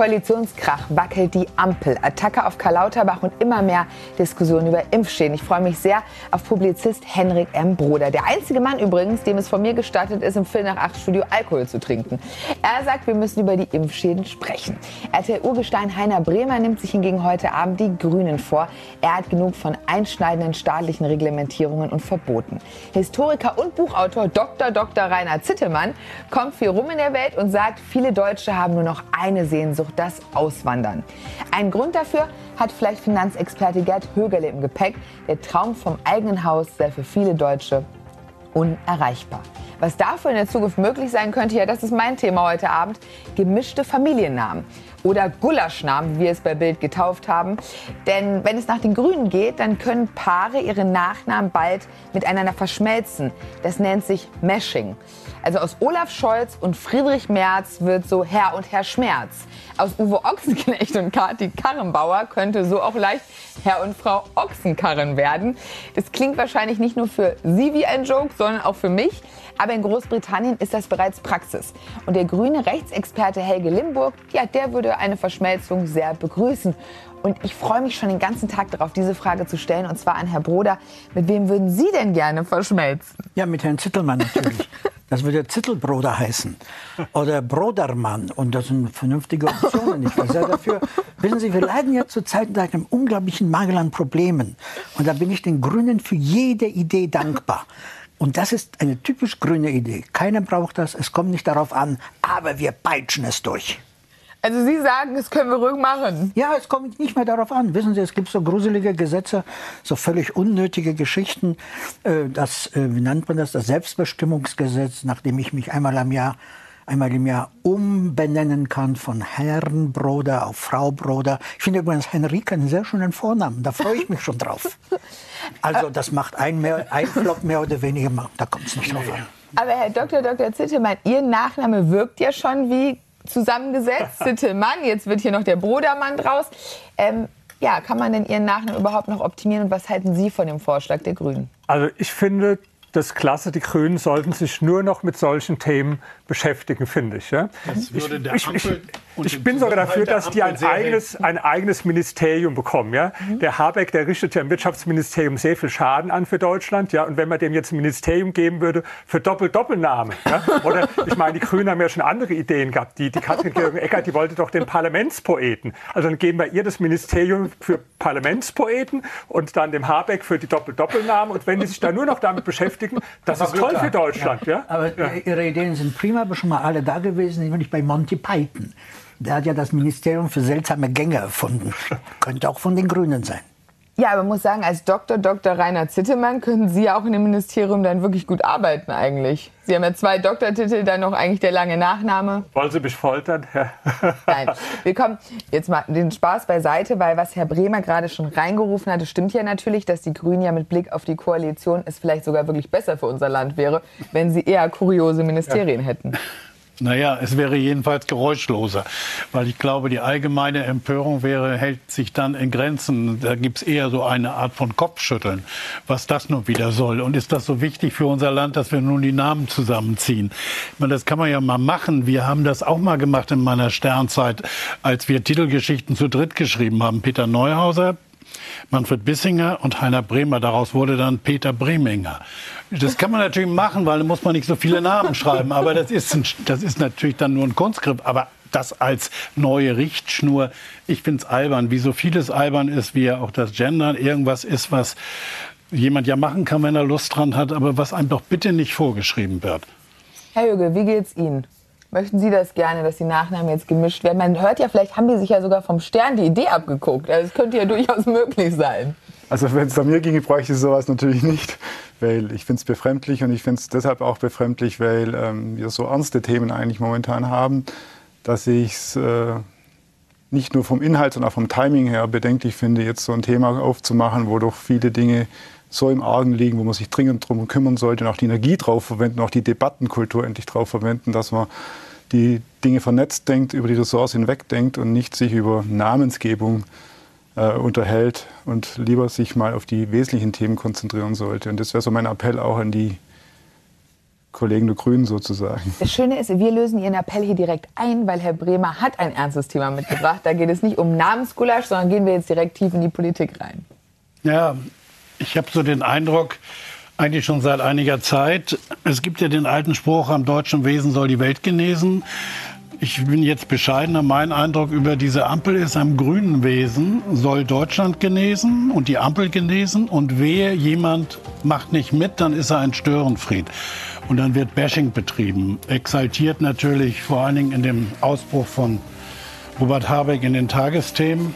Koalitionskrach wackelt die Ampel, Attacke auf Karl Lauterbach und immer mehr Diskussionen über Impfschäden. Ich freue mich sehr auf Publizist Henrik M. Broder. Der einzige Mann übrigens, dem es von mir gestattet ist, im Film nach 8 Studio Alkohol zu trinken. Er sagt, wir müssen über die Impfschäden sprechen. RTL-Urgestein Heiner Bremer nimmt sich hingegen heute Abend die Grünen vor. Er hat genug von einschneidenden staatlichen Reglementierungen und Verboten. Historiker und Buchautor Dr. Dr. Rainer Zittelmann kommt viel rum in der Welt und sagt, viele Deutsche haben nur noch eine Sehnsucht, das Auswandern. Ein Grund dafür hat vielleicht Finanzexperte Gerd Högerle im Gepäck. Der Traum vom eigenen Haus sei für viele Deutsche unerreichbar. Was dafür in der Zukunft möglich sein könnte, ja, das ist mein Thema heute Abend. Gemischte Familiennamen oder Gulaschnamen, wie wir es bei Bild getauft haben. Denn wenn es nach den Grünen geht, dann können Paare ihre Nachnamen bald miteinander verschmelzen. Das nennt sich Meshing. Also aus Olaf Scholz und Friedrich Merz wird so Herr und Herr Schmerz. Aus Uwe Ochsenknecht und Kati Karrenbauer könnte so auch leicht Herr und Frau Ochsenkarren werden. Das klingt wahrscheinlich nicht nur für Sie wie ein Joke, sondern auch für mich. Aber in Großbritannien ist das bereits Praxis. Und der grüne Rechtsexperte Helge Limburg, ja, der würde eine Verschmelzung sehr begrüßen. Und ich freue mich schon den ganzen Tag darauf, diese Frage zu stellen, und zwar an Herrn Broder. Mit wem würden Sie denn gerne verschmelzen? Ja, mit Herrn Zittelmann natürlich. Das würde Zittelbroder heißen. Oder Brodermann. Und das sind vernünftige Optionen. Ich war sehr dafür. Wissen Sie, wir leiden ja zurzeit unter einem unglaublichen Mangel an Problemen. Und da bin ich den Grünen für jede Idee dankbar. Und das ist eine typisch grüne Idee. Keiner braucht das, es kommt nicht darauf an, aber wir peitschen es durch. Also Sie sagen, das können wir ruhig machen. Ja, es kommt nicht mehr darauf an. Wissen Sie, es gibt so gruselige Gesetze, so völlig unnötige Geschichten. Äh, das, äh, wie nennt man das? Das Selbstbestimmungsgesetz, nachdem ich mich einmal am Jahr einmal im Jahr umbenennen kann von Herrn Broder auf Frau Broder. Ich finde übrigens Henrike einen sehr schönen Vornamen. Da freue ich mich schon drauf. Also das macht ein, mehr, ein Flop mehr oder weniger. Da kommt es nicht drauf an. Aber Herr Dr. Dr. Zittelmann, Ihr Nachname wirkt ja schon wie zusammengesetzt. Zittelmann, jetzt wird hier noch der Brodermann draus. Ähm, ja, kann man denn Ihren Nachnamen überhaupt noch optimieren und was halten Sie von dem Vorschlag der Grünen? Also ich finde, das klasse. Die Grünen sollten sich nur noch mit solchen Themen beschäftigen, finde ich. Ja? Ich, ich, ich, ich, bin sogar dafür, dass die ein eigenes, ein eigenes Ministerium bekommen. Ja? Mhm. Der Habeck, der richtet ja im Wirtschaftsministerium sehr viel Schaden an für Deutschland. Ja? Und wenn man dem jetzt ein Ministerium geben würde für Doppel-Doppelname. Ja? Oder ich meine, die Grünen haben ja schon andere Ideen gehabt. Die, die Katrin Georgen-Eckert, die wollte doch den Parlamentspoeten. Also dann geben wir ihr das Ministerium für Parlamentspoeten und dann dem Habeck für die Doppel-Doppelnamen. Und wenn die sich da nur noch damit beschäftigen, das ist toll für Deutschland. Ja. ja? Aber ja. Ihre Ideen sind prima, aber schon mal alle da gewesen, nämlich bei Monty Python. Der hat ja das Ministerium für seltsame Gänge erfunden. Könnte auch von den Grünen sein. Ja, aber man muss sagen, als Dr. Dr. Rainer Zittemann können Sie ja auch in dem Ministerium dann wirklich gut arbeiten eigentlich. Sie haben ja zwei Doktortitel, dann noch eigentlich der lange Nachname. Wollen Sie mich foltern? Nein, wir kommen jetzt mal den Spaß beiseite, weil was Herr Bremer gerade schon reingerufen hatte, stimmt ja natürlich, dass die Grünen ja mit Blick auf die Koalition es vielleicht sogar wirklich besser für unser Land wäre, wenn sie eher kuriose Ministerien ja. hätten. Naja, es wäre jedenfalls geräuschloser, weil ich glaube, die allgemeine Empörung wäre, hält sich dann in Grenzen. Da gibt es eher so eine Art von Kopfschütteln, was das nun wieder soll. Und ist das so wichtig für unser Land, dass wir nun die Namen zusammenziehen? Ich meine, das kann man ja mal machen. Wir haben das auch mal gemacht in meiner Sternzeit, als wir Titelgeschichten zu dritt geschrieben haben. Peter Neuhauser, Manfred Bissinger und Heiner Bremer. Daraus wurde dann Peter Breminger. Das kann man natürlich machen, weil da muss man nicht so viele Namen schreiben. Aber das ist, ein, das ist natürlich dann nur ein Kunstgriff. Aber das als neue Richtschnur, ich finde es albern, wie so vieles albern ist, wie ja auch das Gendern irgendwas ist, was jemand ja machen kann, wenn er Lust dran hat, aber was einem doch bitte nicht vorgeschrieben wird. Herr Jürge, wie geht's Ihnen? Möchten Sie das gerne, dass die Nachnamen jetzt gemischt werden? Man hört ja, vielleicht haben die sich ja sogar vom Stern die Idee abgeguckt. Also es könnte ja durchaus möglich sein. Also wenn es an mir ginge, bräuchte ich sowas natürlich nicht, weil ich finde es befremdlich und ich finde es deshalb auch befremdlich, weil ähm, wir so ernste Themen eigentlich momentan haben, dass ich es äh, nicht nur vom Inhalt, sondern auch vom Timing her bedenklich finde, jetzt so ein Thema aufzumachen, wo doch viele Dinge so im Argen liegen, wo man sich dringend darum kümmern sollte und auch die Energie drauf verwenden, auch die Debattenkultur endlich drauf verwenden, dass man die Dinge vernetzt denkt, über die Ressource hinweg denkt und nicht sich über Namensgebung äh, unterhält und lieber sich mal auf die wesentlichen Themen konzentrieren sollte. Und das wäre so mein Appell auch an die Kollegen der Grünen sozusagen. Das Schöne ist, wir lösen Ihren Appell hier direkt ein, weil Herr Bremer hat ein ernstes Thema mitgebracht. Da geht es nicht um Namensgulasch, sondern gehen wir jetzt direkt tief in die Politik rein. Ja, ich habe so den Eindruck, eigentlich schon seit einiger Zeit, es gibt ja den alten Spruch, am deutschen Wesen soll die Welt genesen. Ich bin jetzt bescheidener. Mein Eindruck über diese Ampel ist, am grünen Wesen soll Deutschland genesen und die Ampel genesen. Und wehe, jemand macht nicht mit, dann ist er ein Störenfried. Und dann wird Bashing betrieben. Exaltiert natürlich vor allen Dingen in dem Ausbruch von Robert Habeck in den Tagesthemen,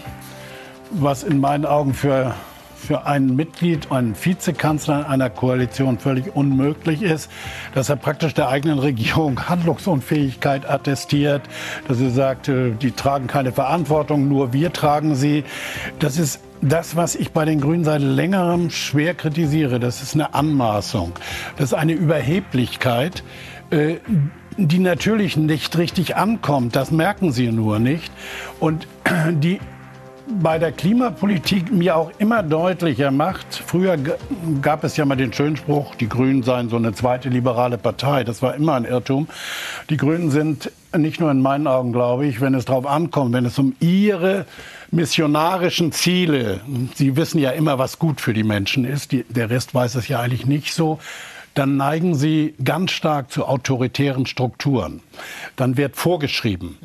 was in meinen Augen für für ein Mitglied, einen Vizekanzler einer Koalition völlig unmöglich ist, dass er praktisch der eigenen Regierung Handlungsunfähigkeit attestiert, dass er sagt, äh, die tragen keine Verantwortung, nur wir tragen sie. Das ist das, was ich bei den Grünen seit längerem schwer kritisiere. Das ist eine Anmaßung. Das ist eine Überheblichkeit äh, die natürlich nicht richtig ankommt. Das merken sie nur nicht. Und die bei der Klimapolitik mir auch immer deutlicher macht. Früher gab es ja mal den schönen Spruch, die Grünen seien so eine zweite liberale Partei. Das war immer ein Irrtum. Die Grünen sind nicht nur in meinen Augen, glaube ich, wenn es darauf ankommt, wenn es um ihre missionarischen Ziele, Sie wissen ja immer, was gut für die Menschen ist, die, der Rest weiß es ja eigentlich nicht so, dann neigen sie ganz stark zu autoritären Strukturen. Dann wird vorgeschrieben.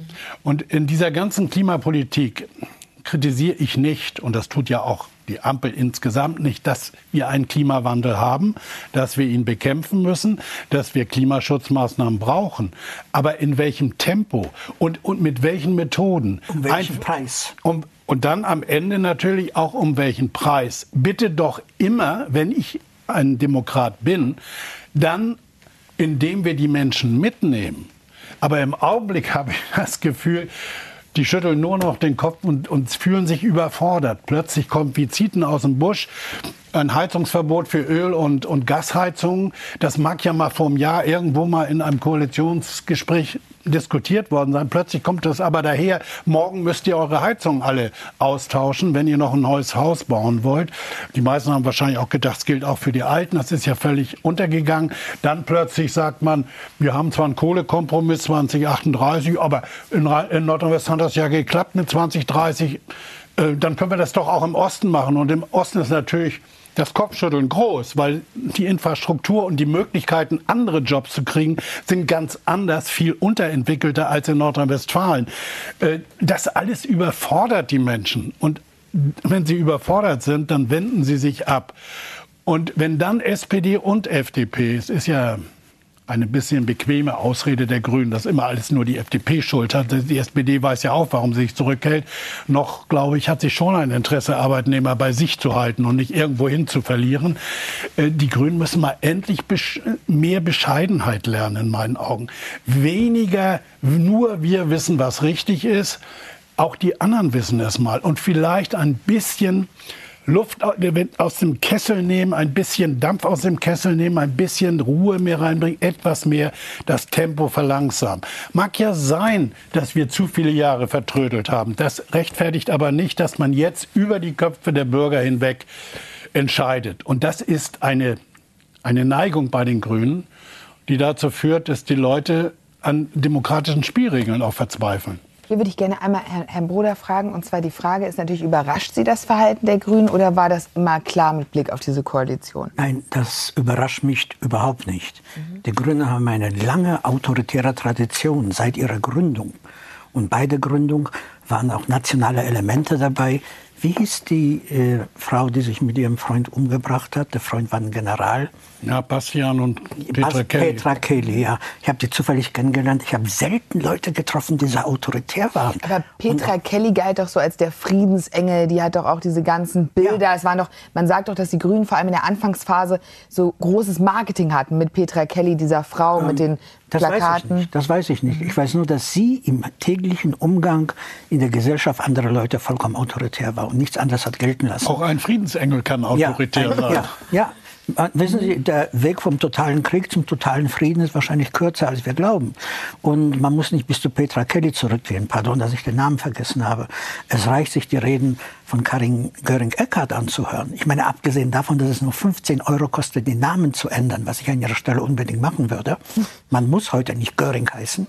Und in dieser ganzen Klimapolitik kritisiere ich nicht, und das tut ja auch die Ampel insgesamt nicht, dass wir einen Klimawandel haben, dass wir ihn bekämpfen müssen, dass wir Klimaschutzmaßnahmen brauchen. Aber in welchem Tempo und, und mit welchen Methoden? Um welchen Ein, Preis? Um, und dann am Ende natürlich auch um welchen Preis. Bitte doch immer, wenn ich ein Demokrat bin, dann indem wir die Menschen mitnehmen. Aber im Augenblick habe ich das Gefühl, die schütteln nur noch den Kopf und, und fühlen sich überfordert. Plötzlich kommt wie Zieten aus dem Busch ein Heizungsverbot für Öl- und, und Gasheizungen. Das mag ja mal vor einem Jahr irgendwo mal in einem Koalitionsgespräch diskutiert worden sein. Plötzlich kommt das aber daher, morgen müsst ihr eure Heizung alle austauschen, wenn ihr noch ein neues Haus bauen wollt. Die meisten haben wahrscheinlich auch gedacht, das gilt auch für die Alten. Das ist ja völlig untergegangen. Dann plötzlich sagt man, wir haben zwar einen Kohlekompromiss 2038, aber in, in Nordrhein-Westfalen hat das ja geklappt mit 2030. Äh, dann können wir das doch auch im Osten machen. Und im Osten ist natürlich das Kopfschütteln groß, weil die Infrastruktur und die Möglichkeiten, andere Jobs zu kriegen, sind ganz anders, viel unterentwickelter als in Nordrhein-Westfalen. Äh, das alles überfordert die Menschen. Und wenn sie überfordert sind, dann wenden sie sich ab. Und wenn dann SPD und FDP, es ist ja eine bisschen bequeme Ausrede der Grünen, dass immer alles nur die FDP schuld hat. Die SPD weiß ja auch, warum sie sich zurückhält. Noch, glaube ich, hat sie schon ein Interesse, Arbeitnehmer bei sich zu halten und nicht irgendwo hin zu verlieren. Äh, die Grünen müssen mal endlich mehr Bescheidenheit lernen, in meinen Augen. Weniger nur wir wissen, was richtig ist. Auch die anderen wissen es mal. Und vielleicht ein bisschen Luft aus dem Kessel nehmen, ein bisschen Dampf aus dem Kessel nehmen, ein bisschen Ruhe mehr reinbringen, etwas mehr das Tempo verlangsamen. Mag ja sein, dass wir zu viele Jahre vertrödelt haben. Das rechtfertigt aber nicht, dass man jetzt über die Köpfe der Bürger hinweg entscheidet. Und das ist eine, eine Neigung bei den Grünen, die dazu führt, dass die Leute an demokratischen Spielregeln auch verzweifeln. Hier würde ich gerne einmal Herrn, Broder fragen. Und zwar die Frage ist natürlich, überrascht Sie das Verhalten der Grünen oder war das immer klar mit Blick auf diese Koalition? Nein, das überrascht mich überhaupt nicht. Mhm. Die Grünen haben eine lange autoritäre Tradition seit ihrer Gründung. Und bei der Gründung waren auch nationale Elemente dabei. Wie hieß die äh, Frau, die sich mit ihrem Freund umgebracht hat? Der Freund war ein General. Ja, Bastian und Petra Bas Kelly. Petra Kelly, ja. Ich habe die zufällig kennengelernt. Ich habe selten Leute getroffen, die so autoritär waren. Aber Petra und, Kelly galt doch so als der Friedensengel. Die hat doch auch diese ganzen Bilder. Ja. Es waren doch, man sagt doch, dass die Grünen vor allem in der Anfangsphase so großes Marketing hatten mit Petra Kelly, dieser Frau, ähm, mit den das Plakaten. Weiß ich nicht. Das weiß ich nicht. Ich weiß nur, dass sie im täglichen Umgang in der Gesellschaft anderer Leute vollkommen autoritär war und nichts anderes hat gelten lassen. Auch ein Friedensengel kann autoritär ja, sein. Ja, ja, Wissen Sie, der Weg vom totalen Krieg zum totalen Frieden ist wahrscheinlich kürzer, als wir glauben. Und man muss nicht bis zu Petra Kelly zurückgehen. Pardon, dass ich den Namen vergessen habe. Es reicht sich die Reden von Karin Göring-Eckardt anzuhören. Ich meine, abgesehen davon, dass es nur 15 Euro kostet, den Namen zu ändern, was ich an ihrer Stelle unbedingt machen würde. Man muss heute nicht Göring heißen.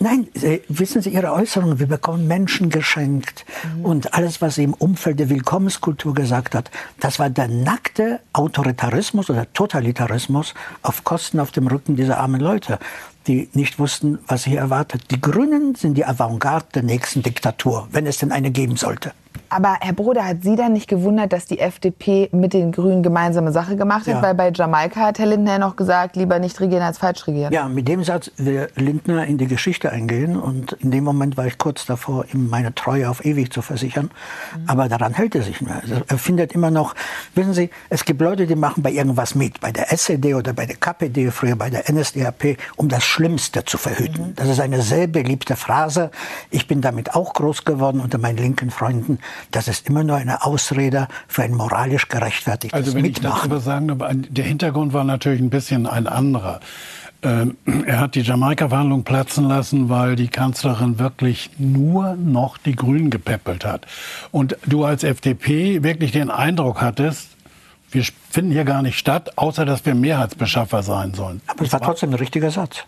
Nein, Sie, wissen Sie, Ihre Äußerungen, wir bekommen Menschen geschenkt mhm. und alles, was sie im Umfeld der Willkommenskultur gesagt hat, das war der nackte Autoritarismus oder Totalitarismus auf Kosten, auf dem Rücken dieser armen Leute die nicht wussten, was sie erwartet. Die Grünen sind die Avantgarde der nächsten Diktatur, wenn es denn eine geben sollte. Aber Herr Broder, hat Sie dann nicht gewundert, dass die FDP mit den Grünen gemeinsame Sache gemacht hat? Ja. Weil bei Jamaika hat Herr Lindner noch gesagt, lieber nicht regieren als falsch regieren. Ja, mit dem Satz will Lindner in die Geschichte eingehen. Und in dem Moment war ich kurz davor, ihm meine Treue auf ewig zu versichern. Mhm. Aber daran hält er sich mehr. Also er findet immer noch, wissen Sie, es gibt Leute, die machen bei irgendwas mit. Bei der SED oder bei der KPD, früher bei der NSDAP, um das Schlimmste zu verhüten. Mhm. Das ist eine sehr beliebte Phrase. Ich bin damit auch groß geworden unter meinen linken Freunden. Das ist immer nur eine Ausrede für ein moralisch gerechtfertigtes Also wenn Mitmachen. ich darüber sagen darf, der Hintergrund war natürlich ein bisschen ein anderer. Ähm, er hat die Jamaika-Verhandlungen platzen lassen, weil die Kanzlerin wirklich nur noch die Grünen gepäppelt hat. Und du als FDP wirklich den Eindruck hattest, wir finden hier gar nicht statt, außer dass wir Mehrheitsbeschaffer sein sollen. Aber es war trotzdem ein richtiger Satz.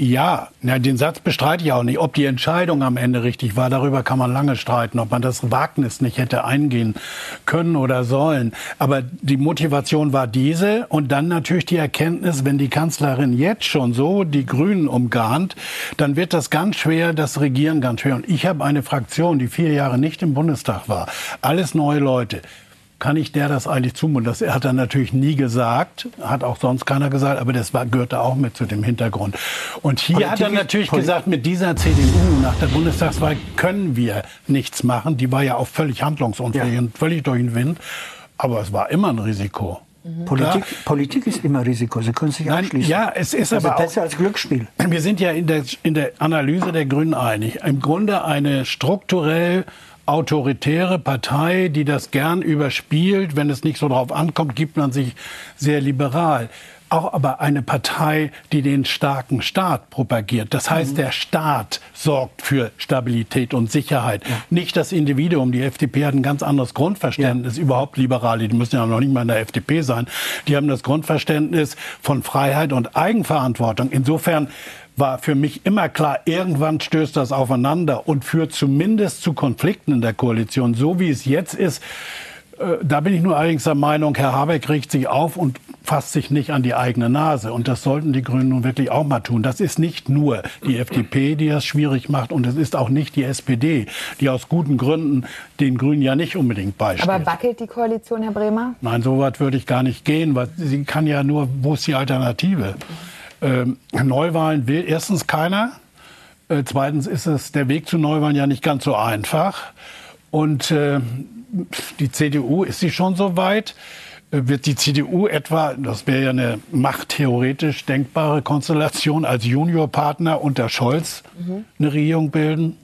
Ja, na, den Satz bestreite ich auch nicht. Ob die Entscheidung am Ende richtig war, darüber kann man lange streiten, ob man das Wagnis nicht hätte eingehen können oder sollen. Aber die Motivation war diese und dann natürlich die Erkenntnis, wenn die Kanzlerin jetzt schon so die Grünen umgarnt, dann wird das ganz schwer, das Regieren ganz schwer. Und ich habe eine Fraktion, die vier Jahre nicht im Bundestag war. Alles neue Leute kann ich der das eigentlich zumuten? Das hat er natürlich nie gesagt, hat auch sonst keiner gesagt, aber das war, gehörte auch mit zu dem Hintergrund. Und hier Politik, hat er natürlich Politik. gesagt, mit dieser CDU nach der Bundestagswahl können wir nichts machen. Die war ja auch völlig handlungsunfähig ja. und völlig durch den Wind. Aber es war immer ein Risiko. Mhm. Politik, ja. Politik, ist immer Risiko. Sie können sich Nein, anschließen. Ja, es ist also aber besser als Glücksspiel. Wir sind ja in der, in der Analyse der Grünen einig. Im Grunde eine strukturell autoritäre Partei, die das gern überspielt. Wenn es nicht so drauf ankommt, gibt man sich sehr liberal auch aber eine Partei, die den starken Staat propagiert. Das heißt, mhm. der Staat sorgt für Stabilität und Sicherheit, ja. nicht das Individuum. Die FDP hat ein ganz anderes Grundverständnis, ja. überhaupt Liberale, die müssen ja noch nicht mal in der FDP sein. Die haben das Grundverständnis von Freiheit und Eigenverantwortung. Insofern war für mich immer klar, irgendwann stößt das aufeinander und führt zumindest zu Konflikten in der Koalition. So wie es jetzt ist, äh, da bin ich nur allerdings der Meinung, Herr Habeck regt sich auf und fasst sich nicht an die eigene Nase. Und das sollten die Grünen nun wirklich auch mal tun. Das ist nicht nur die FDP, die das schwierig macht, und es ist auch nicht die SPD, die aus guten Gründen den Grünen ja nicht unbedingt beisteht. Aber wackelt die Koalition, Herr Bremer? Nein, so weit würde ich gar nicht gehen, weil sie kann ja nur, wo ist die Alternative? Ähm, Neuwahlen will erstens keiner. Äh, zweitens ist es der Weg zu Neuwahlen ja nicht ganz so einfach. Und äh, die CDU, ist sie schon so weit? Äh, wird die CDU etwa, das wäre ja eine machttheoretisch denkbare Konstellation, als Juniorpartner unter Scholz mhm. eine Regierung bilden?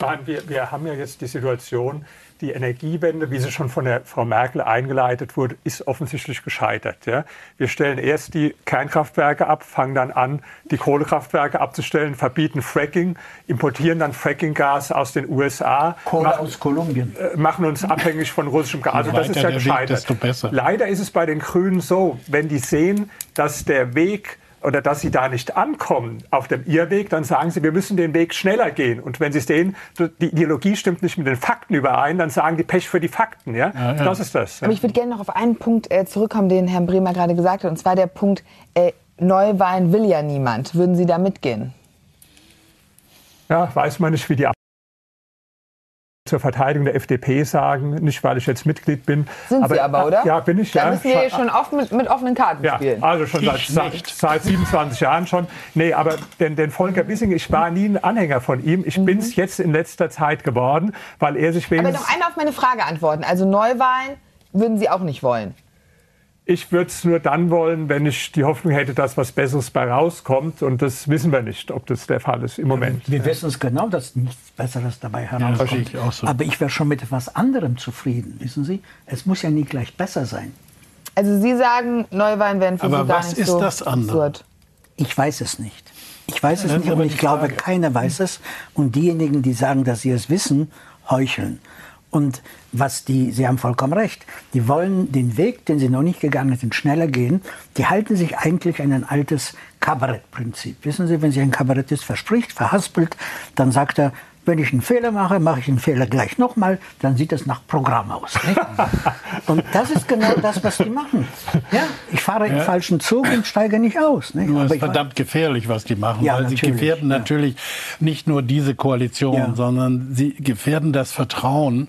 Nein, wir, wir haben ja jetzt die Situation, die Energiewende, wie sie schon von der Frau Merkel eingeleitet wurde, ist offensichtlich gescheitert. Ja? Wir stellen erst die Kernkraftwerke ab, fangen dann an, die Kohlekraftwerke abzustellen, verbieten Fracking, importieren dann Frackinggas aus den USA. Kohle machen, aus Kolumbien. Äh, machen uns abhängig von russischem Gas. Also das ist ja gescheitert. Weg, Leider ist es bei den Grünen so, wenn die sehen, dass der Weg oder dass sie da nicht ankommen auf dem Irrweg, dann sagen sie, wir müssen den Weg schneller gehen. Und wenn sie sehen, die Ideologie stimmt nicht mit den Fakten überein, dann sagen die Pech für die Fakten. Ja? ja, ja. Das ist das. Ja. Aber ich würde gerne noch auf einen Punkt äh, zurückkommen, den Herr Bremer gerade gesagt hat, und zwar der Punkt, äh, Neuwahlen will ja niemand. Würden Sie da mitgehen? Ja, weiß man nicht, wie die zur Verteidigung der FDP sagen, nicht weil ich jetzt Mitglied bin. Sind aber, Sie aber, oder? Ja, bin ich. Da ja. müssen wir schon oft mit, mit offenen Karten ja, spielen. Also schon seit, seit, seit, 27 Jahren schon. Nee, aber den, den Volker Wissing, ich war nie ein Anhänger von ihm. Ich mhm. bin es jetzt in letzter Zeit geworden, weil er sich wegen... Aber doch einmal auf meine Frage antworten. Also Neuwahlen würden Sie auch nicht wollen? Ich würde es nur dann wollen, wenn ich die Hoffnung hätte, dass was Besseres bei rauskommt. Und das wissen wir nicht, ob das der Fall ist im Moment. Wir, wir wissen es genau, dass nichts Besseres dabei herauskommt. Ja, ich so. Aber ich wäre schon mit etwas anderem zufrieden, wissen Sie? Es muss ja nie gleich besser sein. Also Sie sagen, Neuwahlen werden für Aber Sie gar nicht ist so das andere? Absurd. Ich weiß es nicht. Ich weiß es nicht und ich glaube, keiner weiß es. Und diejenigen, die sagen, dass sie es wissen, heucheln. Und was die, Sie haben vollkommen recht, die wollen den Weg, den sie noch nicht gegangen sind, schneller gehen. Die halten sich eigentlich an ein altes Kabarettprinzip. Wissen Sie, wenn sich ein Kabarettist verspricht, verhaspelt, dann sagt er, wenn ich einen Fehler mache, mache ich einen Fehler gleich nochmal, dann sieht es nach Programm aus. Nicht? und das ist genau das, was die machen. Ja, ich fahre ja. im falschen Zug und steige nicht aus. Nicht? Nur ist verdammt gefährlich, was die machen, ja, weil sie gefährden ja. natürlich nicht nur diese Koalition, sondern sie gefährden das Vertrauen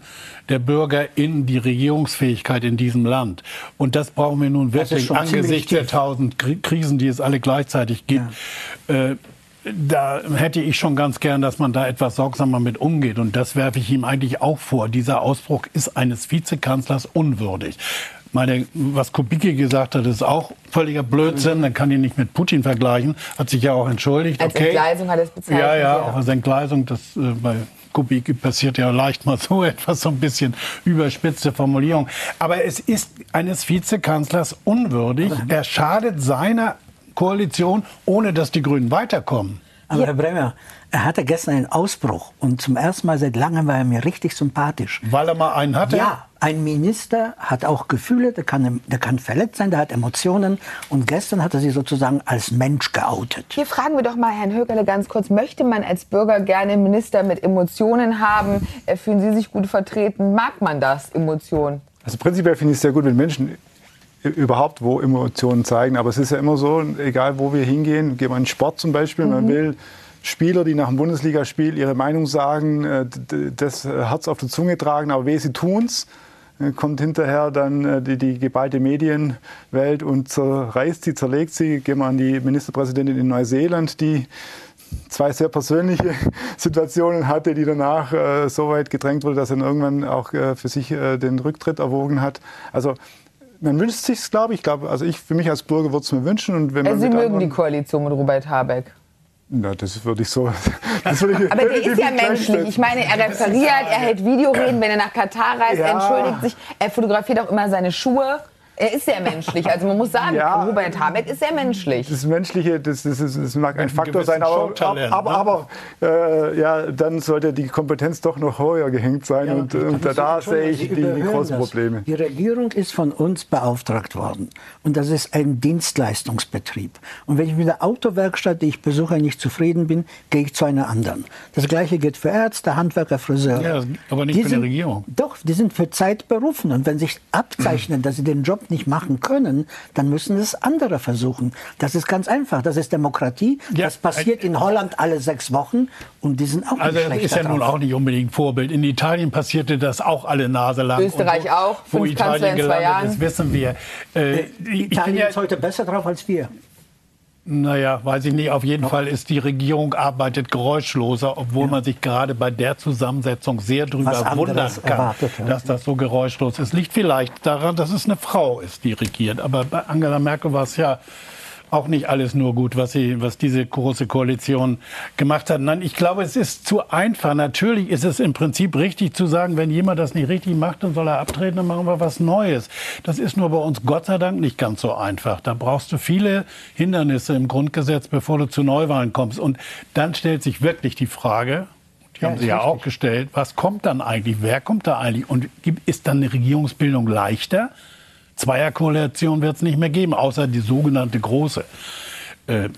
der Bürger in die Regierungsfähigkeit in diesem Land. Und das brauchen wir nun wirklich angesichts der tausend Krisen, die es alle gleichzeitig gibt. Äh, da hätte ich schon ganz gern, dass man da etwas sorgsamer mit umgeht. Und das werfe ich ihm eigentlich auch vor. Dieser Ausbruch ist eines Vizekanzlers unwürdig. Meine, was Kubicki gesagt hat, ist auch völliger Blödsinn. Man kann ihn nicht mit Putin vergleichen. Hat sich ja auch entschuldigt. Als okay. Entgleisung hat er es bezeichnet. Ja, ja, auch als Entgleisung. Das äh, bei Kubicki passiert ja leicht mal so etwas, so ein bisschen überspitzte Formulierung. Aber es ist eines Vizekanzlers unwürdig. Er schadet seiner Koalition, ohne dass die Grünen weiterkommen. Aber ja. Herr Bremer, er hatte gestern einen Ausbruch und zum ersten Mal seit langem war er mir richtig sympathisch. Weil er mal einen hatte? Ja, ein Minister hat auch Gefühle, der kann, der kann verletzt sein, der hat Emotionen und gestern hat er sie sozusagen als Mensch geoutet. Hier fragen wir doch mal Herrn Högerle ganz kurz, möchte man als Bürger gerne einen Minister mit Emotionen haben? Äh, fühlen Sie sich gut vertreten? Mag man das, Emotionen? Also prinzipiell finde ich es sehr gut, wenn Menschen überhaupt wo Emotionen zeigen. Aber es ist ja immer so, egal wo wir hingehen, gehen wir in Sport zum Beispiel, mhm. man will Spieler, die nach dem Bundesligaspiel ihre Meinung sagen, äh, das Herz auf der Zunge tragen, aber weh, sie tun's äh, kommt hinterher dann äh, die, die geballte Medienwelt und zerreißt sie, zerlegt sie. Gehen wir an die Ministerpräsidentin in Neuseeland, die zwei sehr persönliche Situationen hatte, die danach äh, so weit gedrängt wurde, dass er irgendwann auch äh, für sich äh, den Rücktritt erwogen hat. Also man wünscht sich glaube ich. glaube, also ich für mich als Bürger würde es mir wünschen. Und wenn also Sie mögen die Koalition mit Robert Habeck. Na, das würde ich so. Würde ich, Aber der ist ja menschlich. Ich meine, er referiert, er hält Videoreden, wenn er nach Katar reist, ja. er entschuldigt sich, er fotografiert auch immer seine Schuhe. Er ist sehr menschlich. Also man muss sagen, ja, Robert Habeck ist sehr menschlich. Das Menschliche, das, das, das, das mag ein Faktor sein, aber, aber, ne? aber äh, ja, dann sollte die Kompetenz doch noch höher gehängt sein. Ja, und, und da, da sehe ich die, die großen das. Probleme. Die Regierung ist von uns beauftragt worden. Und das ist ein Dienstleistungsbetrieb. Und wenn ich mit der Autowerkstatt, die ich besuche, nicht zufrieden bin, gehe ich zu einer anderen. Das Gleiche gilt für Ärzte, Handwerker, Friseure. Ja, aber nicht die für die Regierung. Doch, die sind für Zeit berufen. Und wenn sich abzeichnet, dass sie den Job nicht machen können, dann müssen es andere versuchen. Das ist ganz einfach. Das ist Demokratie. Ja, das passiert in Holland alle sechs Wochen und die sind auch also nicht Also das ist ja drauf. nun auch nicht unbedingt Vorbild. In Italien passierte das auch alle Nase lang. Österreich wo, auch. Fünf wo Italien gelandet ist, wissen wir. Äh, Italien ja, ist heute besser drauf als wir. Naja, weiß ich nicht. Auf jeden Fall ist die Regierung arbeitet geräuschloser, obwohl ja. man sich gerade bei der Zusammensetzung sehr drüber wundern kann, erwartet, ja. dass das so geräuschlos ist. Liegt vielleicht daran, dass es eine Frau ist, die regiert. Aber bei Angela Merkel war es ja auch nicht alles nur gut, was, sie, was diese große Koalition gemacht hat. Nein, ich glaube, es ist zu einfach. Natürlich ist es im Prinzip richtig zu sagen, wenn jemand das nicht richtig macht, dann soll er abtreten, dann machen wir was Neues. Das ist nur bei uns Gott sei Dank nicht ganz so einfach. Da brauchst du viele Hindernisse im Grundgesetz, bevor du zu Neuwahlen kommst. Und dann stellt sich wirklich die Frage, die ja, haben Sie ja richtig. auch gestellt, was kommt dann eigentlich? Wer kommt da eigentlich? Und ist dann eine Regierungsbildung leichter? Zweierkoalition wird es nicht mehr geben, außer die sogenannte große. Äh,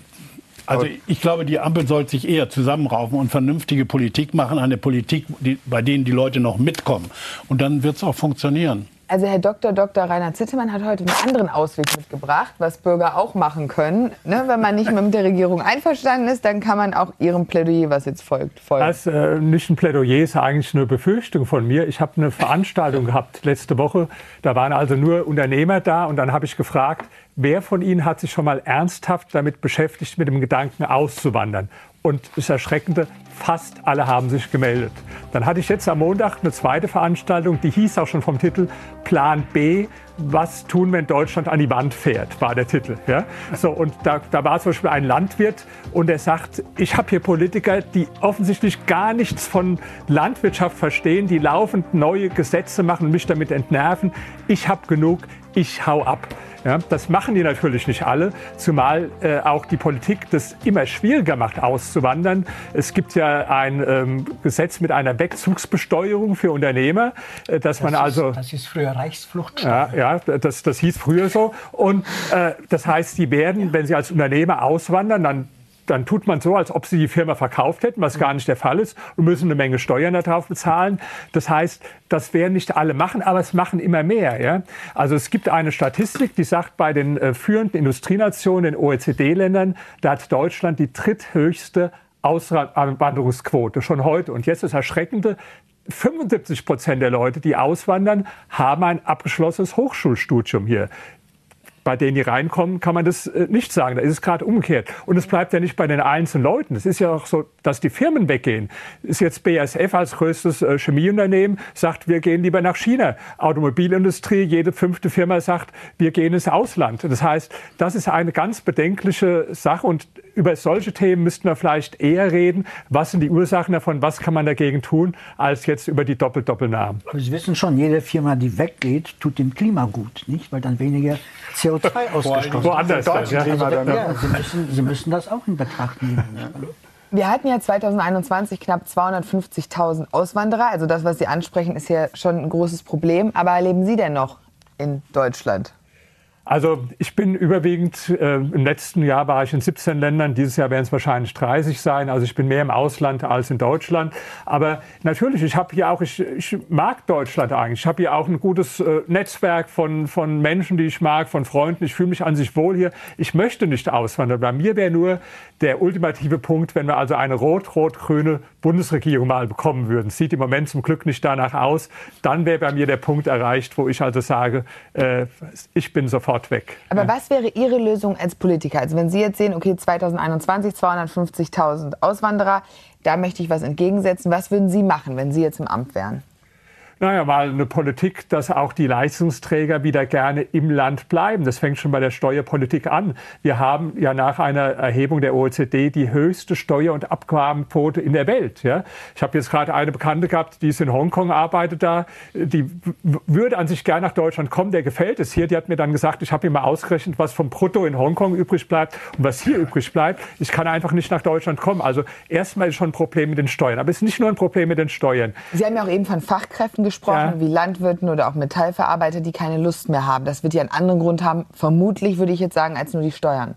also ich glaube, die Ampel sollte sich eher zusammenraufen und vernünftige Politik machen, eine Politik, die, bei denen die Leute noch mitkommen. Und dann wird es auch funktionieren. Also Herr Dr. Dr. Rainer Zittemann hat heute einen anderen Ausweg mitgebracht, was Bürger auch machen können. Ne? Wenn man nicht mit der Regierung einverstanden ist, dann kann man auch Ihrem Plädoyer, was jetzt folgt, folgen. Das äh, nicht ein Plädoyer, ist eigentlich eine Befürchtung von mir. Ich habe eine Veranstaltung gehabt letzte Woche. Da waren also nur Unternehmer da und dann habe ich gefragt, wer von Ihnen hat sich schon mal ernsthaft damit beschäftigt, mit dem Gedanken auszuwandern? Und das Erschreckende, fast alle haben sich gemeldet. Dann hatte ich jetzt am Montag eine zweite Veranstaltung, die hieß auch schon vom Titel Plan B. Was tun, wenn Deutschland an die Wand fährt, war der Titel. Ja? So, und da, da war zum Beispiel ein Landwirt und er sagt, ich habe hier Politiker, die offensichtlich gar nichts von Landwirtschaft verstehen, die laufend neue Gesetze machen und mich damit entnerven. Ich habe genug, ich hau ab. Ja, das machen die natürlich nicht alle, zumal äh, auch die Politik das immer schwieriger macht, auszuwandern. Es gibt ja ein ähm, Gesetz mit einer Wegzugsbesteuerung für Unternehmer, äh, dass das man also... das ist früher Reichsflucht. Ja, ja das, das hieß früher so. Und äh, das heißt, sie werden, wenn sie als Unternehmer auswandern, dann dann tut man so, als ob sie die Firma verkauft hätten, was gar nicht der Fall ist, und müssen eine Menge Steuern darauf bezahlen. Das heißt, das werden nicht alle machen, aber es machen immer mehr. Ja? Also es gibt eine Statistik, die sagt, bei den äh, führenden Industrienationen, den OECD-Ländern, da hat Deutschland die dritthöchste Auswanderungsquote schon heute. Und jetzt das Erschreckende, 75 Prozent der Leute, die auswandern, haben ein abgeschlossenes Hochschulstudium hier bei denen die reinkommen, kann man das äh, nicht sagen. Da ist es gerade umgekehrt. Und es bleibt ja nicht bei den einzelnen Leuten. Es ist ja auch so, dass die Firmen weggehen. Ist jetzt BASF als größtes äh, Chemieunternehmen, sagt, wir gehen lieber nach China. Automobilindustrie, jede fünfte Firma sagt, wir gehen ins Ausland. Das heißt, das ist eine ganz bedenkliche Sache. Und über solche Themen müssten wir vielleicht eher reden. Was sind die Ursachen davon? Was kann man dagegen tun, als jetzt über die Doppel-Doppelnamen? Sie wissen schon, jede Firma, die weggeht, tut dem Klima gut, nicht? Weil dann weniger CO2 CO2 ausgestoßen. Woanders dann, ja. Also, ja, Sie, müssen, Sie müssen das auch in Betracht nehmen. Wir hatten ja 2021 knapp 250.000 Auswanderer. Also das, was Sie ansprechen, ist ja schon ein großes Problem. Aber leben Sie denn noch in Deutschland? Also ich bin überwiegend, äh, im letzten Jahr war ich in 17 Ländern, dieses Jahr werden es wahrscheinlich 30 sein. Also ich bin mehr im Ausland als in Deutschland. Aber natürlich, ich habe hier auch, ich, ich mag Deutschland eigentlich. Ich habe hier auch ein gutes äh, Netzwerk von, von Menschen, die ich mag, von Freunden. Ich fühle mich an sich wohl hier. Ich möchte nicht auswandern. Bei mir wäre nur der ultimative Punkt, wenn wir also eine rot-rot-grüne Bundesregierung mal bekommen würden. Sieht im Moment zum Glück nicht danach aus. Dann wäre bei mir der Punkt erreicht, wo ich also sage, äh, ich bin sofort sofort weg. Aber ja. was wäre Ihre Lösung als Politiker? Also wenn Sie jetzt sehen, okay, 2021 250.000 Auswanderer, da möchte ich was entgegensetzen. Was würden Sie machen, wenn Sie jetzt im Amt wären? Naja, mal eine Politik, dass auch die Leistungsträger wieder gerne im Land bleiben. Das fängt schon bei der Steuerpolitik an. Wir haben ja nach einer Erhebung der OECD die höchste Steuer- und Abgabenquote in der Welt. Ja? Ich habe jetzt gerade eine Bekannte gehabt, die ist in Hongkong, arbeitet da. Die würde an sich gerne nach Deutschland kommen, der gefällt es hier. Die hat mir dann gesagt, ich habe mir mal ausgerechnet, was vom Brutto in Hongkong übrig bleibt und was hier übrig bleibt. Ich kann einfach nicht nach Deutschland kommen. Also erstmal ist schon ein Problem mit den Steuern. Aber es ist nicht nur ein Problem mit den Steuern. Sie haben ja auch eben von Fachkräften gesprochen, ja. wie Landwirten oder auch Metallverarbeiter, die keine Lust mehr haben. Das wird ja einen anderen Grund haben, vermutlich würde ich jetzt sagen, als nur die Steuern.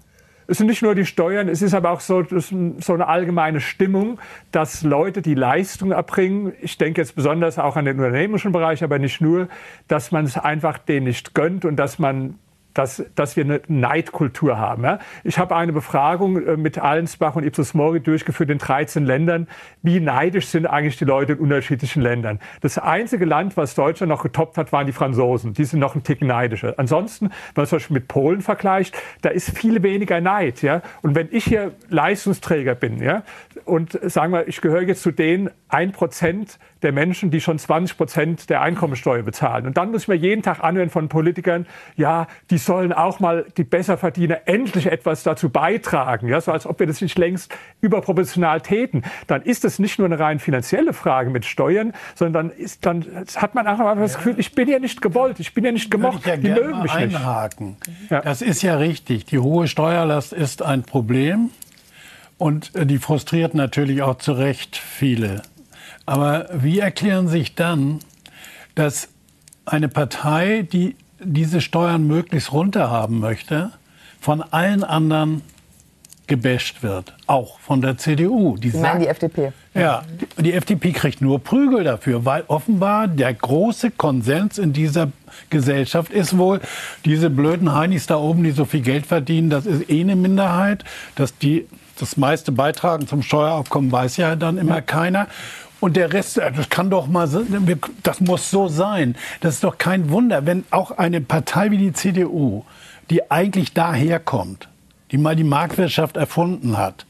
Es sind nicht nur die Steuern, es ist aber auch so, so eine allgemeine Stimmung, dass Leute, die Leistung erbringen, ich denke jetzt besonders auch an den unternehmerischen Bereich, aber nicht nur, dass man es einfach denen nicht gönnt und dass man dass, dass wir eine Neidkultur haben. Ja? Ich habe eine Befragung äh, mit Allensbach und Ipsos Mori durchgeführt in 13 Ländern. Wie neidisch sind eigentlich die Leute in unterschiedlichen Ländern? Das einzige Land, was Deutschland noch getoppt hat, waren die Franzosen. Die sind noch ein Tick neidischer. Ansonsten, wenn man zum Beispiel mit Polen vergleicht, da ist viel weniger Neid. Ja? Und wenn ich hier Leistungsträger bin ja, und sagen wir, ich gehöre jetzt zu den 1 Prozent der Menschen, die schon 20 Prozent der Einkommensteuer bezahlen. Und dann muss ich mir jeden Tag anhören von Politikern, ja, die sollen auch mal die Besserverdiener endlich etwas dazu beitragen, ja, so als ob wir das nicht längst überproportional täten. Dann ist das nicht nur eine rein finanzielle Frage mit Steuern, sondern ist, dann hat man auch das Gefühl, ich bin ja nicht gewollt, ich bin ja nicht gemocht, ja die mögen mich einhaken. nicht. Ja. Das ist ja richtig. Die hohe Steuerlast ist ein Problem. Und die frustriert natürlich auch zu Recht viele. Aber wie erklären sich dann, dass eine Partei, die diese Steuern möglichst runter haben möchte, von allen anderen gebasht wird, auch von der CDU. Die sagt, meinen die FDP? Ja, die, die FDP kriegt nur Prügel dafür, weil offenbar der große Konsens in dieser Gesellschaft ist wohl, diese blöden Heinis da oben, die so viel Geld verdienen, das ist eh eine Minderheit, dass die das meiste beitragen zum Steueraufkommen, weiß ja dann immer ja. keiner. Und der Rest, äh, das kann doch mal, das muss so sein. Das ist doch kein Wunder, wenn auch eine Partei wie die CDU, die eigentlich daherkommt, die mal die Marktwirtschaft erfunden hat,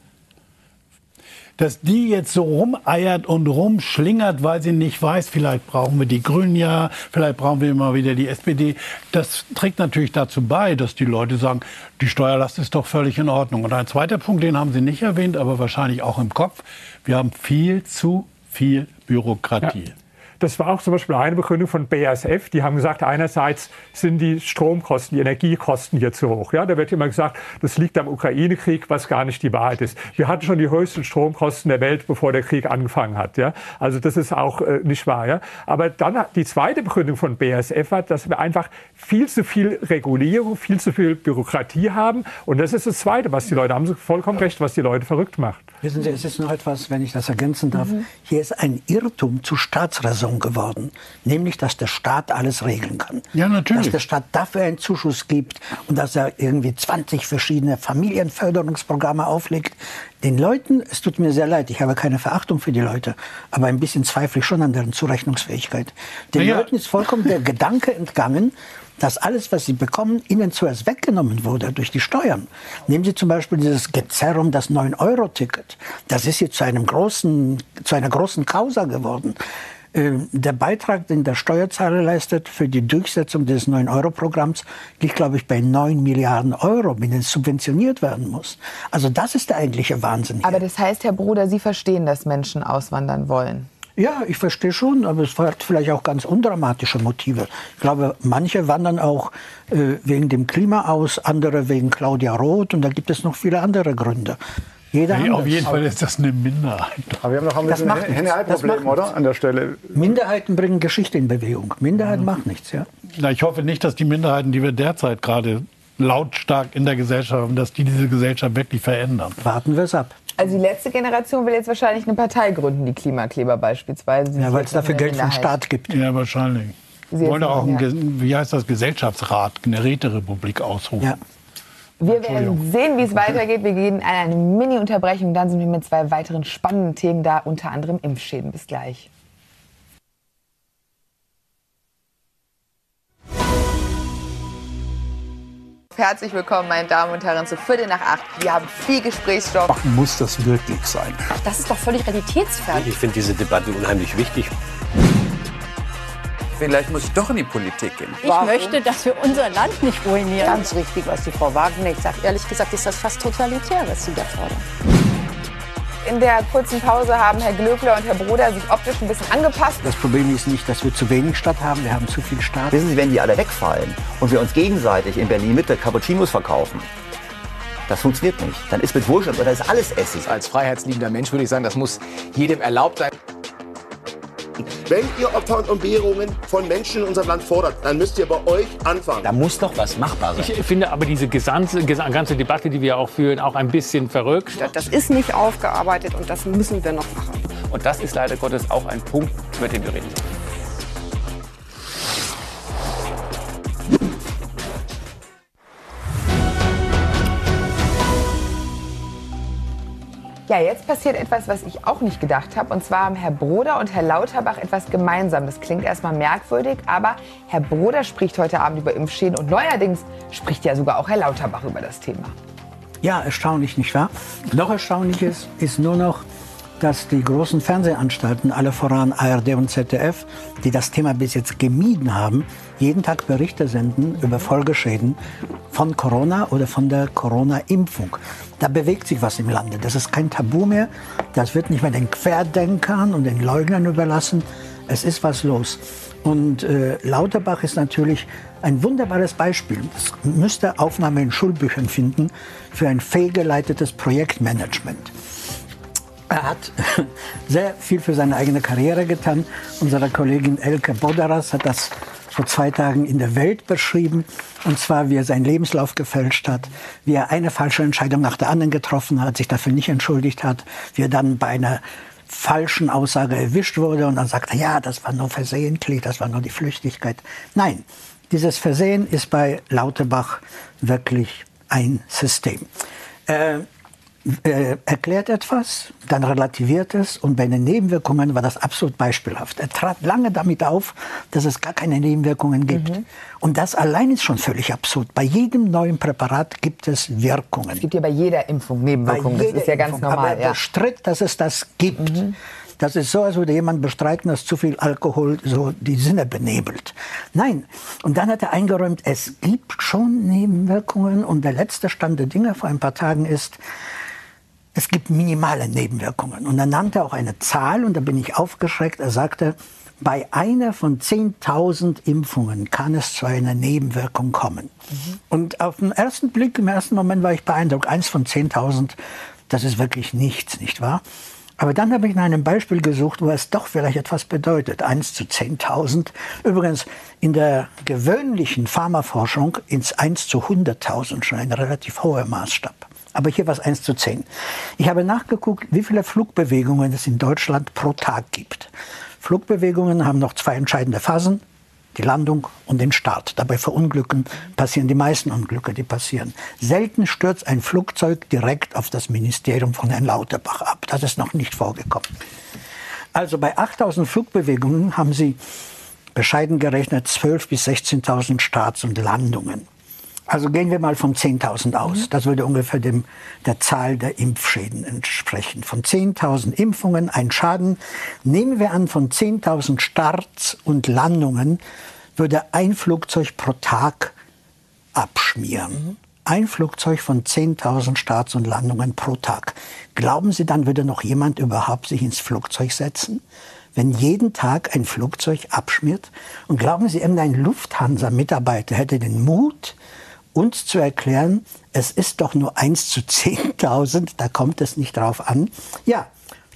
dass die jetzt so rumeiert und rumschlingert, weil sie nicht weiß, vielleicht brauchen wir die Grünen ja, vielleicht brauchen wir immer wieder die SPD. Das trägt natürlich dazu bei, dass die Leute sagen, die Steuerlast ist doch völlig in Ordnung. Und ein zweiter Punkt, den haben Sie nicht erwähnt, aber wahrscheinlich auch im Kopf. Wir haben viel zu viel Bürokratie. Ja. Das war auch zum Beispiel eine Begründung von BASF. Die haben gesagt, einerseits sind die Stromkosten, die Energiekosten hier zu hoch. Ja, da wird immer gesagt, das liegt am Ukraine-Krieg, was gar nicht die Wahrheit ist. Wir hatten schon die höchsten Stromkosten der Welt, bevor der Krieg angefangen hat. Ja, also das ist auch äh, nicht wahr. Ja, aber dann die zweite Begründung von BASF war, dass wir einfach viel zu viel Regulierung, viel zu viel Bürokratie haben. Und das ist das Zweite, was die Leute haben. Sie vollkommen recht, was die Leute verrückt macht. Wissen Sie, es ist noch etwas, wenn ich das ergänzen darf. Mhm. Hier ist ein Irrtum zu Staatsräson geworden, nämlich, dass der Staat alles regeln kann. Ja, natürlich. Dass der Staat dafür einen Zuschuss gibt und dass er irgendwie 20 verschiedene Familienförderungsprogramme auflegt. Den Leuten, es tut mir sehr leid, ich habe keine Verachtung für die Leute, aber ein bisschen zweifle ich schon an deren Zurechnungsfähigkeit. Den ja. Leuten ist vollkommen der Gedanke entgangen, dass alles, was sie bekommen, ihnen zuerst weggenommen wurde durch die Steuern. Nehmen Sie zum Beispiel dieses Gezerr um das 9-Euro-Ticket. Das ist jetzt zu, einem großen, zu einer großen Causa geworden. Ähm, der Beitrag, den der Steuerzahler leistet für die Durchsetzung des 9-Euro-Programms, liegt, glaube ich, bei 9 Milliarden Euro, mit denen es subventioniert werden muss. Also das ist der eigentliche Wahnsinn. Hier. Aber das heißt, Herr Bruder, Sie verstehen, dass Menschen auswandern wollen? Ja, ich verstehe schon, aber es hat vielleicht auch ganz undramatische Motive. Ich glaube, manche wandern auch äh, wegen dem Klima aus, andere wegen Claudia Roth und da gibt es noch viele andere Gründe. Jeder nee, auf jeden Fall ist das eine Minderheit. Aber wir haben noch ein bisschen ein Henne-Ei-Problem, oder? An der Stelle. Minderheiten bringen Geschichte in Bewegung. Minderheiten ja. machen nichts, ja. Na, ich hoffe nicht, dass die Minderheiten, die wir derzeit gerade lautstark in der Gesellschaft haben, dass die diese Gesellschaft wirklich verändern. Warten wir es ab. Also die letzte Generation will jetzt wahrscheinlich eine Partei gründen, die Klimakleber beispielsweise. ja, weil es dafür Geld vom Staat gibt. Ja, wahrscheinlich. Sie wollen auch, ein, wie heißt das, Gesellschaftsrat, eine Räterepublik ausrufen. Ja. Wir werden sehen, wie es weitergeht. Wir gehen in eine Mini-Unterbrechung. Dann sind wir mit zwei weiteren spannenden Themen da, unter anderem Impfschäden. Bis gleich. Herzlich willkommen, meine Damen und Herren, zu Viertel nach acht. Wir haben viel Gesprächsstoff. Ach, muss das wirklich sein? Das ist doch völlig realitätsfern. Ich finde diese Debatte unheimlich wichtig. Vielleicht muss ich doch in die Politik gehen. Ich Warum? möchte, dass wir unser Land nicht ruinieren. Ganz richtig, was die Frau Wagner sagt. Ehrlich gesagt ist das fast totalitär, was Sie da fordern. In der kurzen Pause haben Herr Glöckler und Herr Bruder sich optisch ein bisschen angepasst. Das Problem ist nicht, dass wir zu wenig Stadt haben, wir haben zu viel Stadt. Wissen Sie, wenn die alle wegfallen und wir uns gegenseitig in Berlin Mitte Cappuccinos verkaufen, das funktioniert nicht. Dann ist mit Wohlstand oder ist alles Essig. Als freiheitsliebender Mensch würde ich sagen, das muss jedem erlaubt sein. Wenn ihr Opfer und Entbehrungen von Menschen in unserem Land fordert, dann müsst ihr bei euch anfangen. Da muss doch was machbar sein. Ich finde aber diese gesamte, ganze Debatte, die wir auch führen, auch ein bisschen verrückt. Das ist nicht aufgearbeitet und das müssen wir noch machen. Und das ist leider Gottes auch ein Punkt, über den wir reden Ja, jetzt passiert etwas, was ich auch nicht gedacht habe. Und zwar haben Herr Broder und Herr Lauterbach etwas gemeinsam. Das klingt erstmal merkwürdig, aber Herr Broder spricht heute Abend über Impfschäden und neuerdings spricht ja sogar auch Herr Lauterbach über das Thema. Ja, erstaunlich, nicht wahr? Noch erstaunlicher ist, ist nur noch, dass die großen Fernsehanstalten, alle voran ARD und ZDF, die das Thema bis jetzt gemieden haben, jeden Tag Berichte senden über Folgeschäden von Corona oder von der Corona-Impfung. Da bewegt sich was im Lande. Das ist kein Tabu mehr. Das wird nicht mehr den Querdenkern und den Leugnern überlassen. Es ist was los. Und äh, Lauterbach ist natürlich ein wunderbares Beispiel. Das müsste Aufnahme in Schulbüchern finden für ein fehlgeleitetes Projektmanagement. Er hat sehr viel für seine eigene Karriere getan. Unsere Kollegin Elke Boderas hat das vor zwei Tagen in der Welt beschrieben. Und zwar, wie er seinen Lebenslauf gefälscht hat, wie er eine falsche Entscheidung nach der anderen getroffen hat, sich dafür nicht entschuldigt hat, wie er dann bei einer falschen Aussage erwischt wurde und dann sagte, ja, das war nur versehentlich, das war nur die Flüchtigkeit. Nein, dieses Versehen ist bei Lauterbach wirklich ein System. Äh, äh, erklärt etwas, dann relativiert es und bei den Nebenwirkungen war das absolut beispielhaft. Er trat lange damit auf, dass es gar keine Nebenwirkungen gibt. Mhm. Und das allein ist schon völlig absurd. Bei jedem neuen Präparat gibt es Wirkungen. Es gibt ja bei jeder Impfung Nebenwirkungen, das ist ja ganz Impfung. normal. Aber er ja. bestritt, dass es das gibt. Mhm. Das ist so, als würde jemand bestreiten, dass zu viel Alkohol so die Sinne benebelt. Nein. Und dann hat er eingeräumt, es gibt schon Nebenwirkungen. Und der letzte Stand der Dinge vor ein paar Tagen ist, es gibt minimale Nebenwirkungen. Und er nannte auch eine Zahl und da bin ich aufgeschreckt. Er sagte, bei einer von 10.000 Impfungen kann es zu einer Nebenwirkung kommen. Mhm. Und auf den ersten Blick, im ersten Moment war ich beeindruckt. Eins von 10.000, das ist wirklich nichts, nicht wahr? Aber dann habe ich nach einem Beispiel gesucht, wo es doch vielleicht etwas bedeutet. Eins zu 10.000. Übrigens in der gewöhnlichen Pharmaforschung ins 1 zu 100.000 schon ein relativ hoher Maßstab. Aber hier war es 1 zu 10. Ich habe nachgeguckt, wie viele Flugbewegungen es in Deutschland pro Tag gibt. Flugbewegungen haben noch zwei entscheidende Phasen die Landung und den Start. Dabei verunglücken passieren die meisten Unglücke, die passieren. Selten stürzt ein Flugzeug direkt auf das Ministerium von Herrn Lauterbach ab. Das ist noch nicht vorgekommen. Also bei 8000 Flugbewegungen haben Sie bescheiden gerechnet 12.000 bis 16.000 Starts und Landungen. Also gehen wir mal von 10.000 aus. Mhm. Das würde ungefähr dem, der Zahl der Impfschäden entsprechen. Von 10.000 Impfungen ein Schaden. Nehmen wir an, von 10.000 Starts und Landungen würde ein Flugzeug pro Tag abschmieren. Mhm. Ein Flugzeug von 10.000 Starts und Landungen pro Tag. Glauben Sie, dann würde noch jemand überhaupt sich ins Flugzeug setzen? wenn jeden Tag ein Flugzeug abschmiert? Und glauben Sie, irgendein Lufthansa-Mitarbeiter hätte den Mut, uns zu erklären, es ist doch nur 1 zu 10.000, da kommt es nicht drauf an. Ja,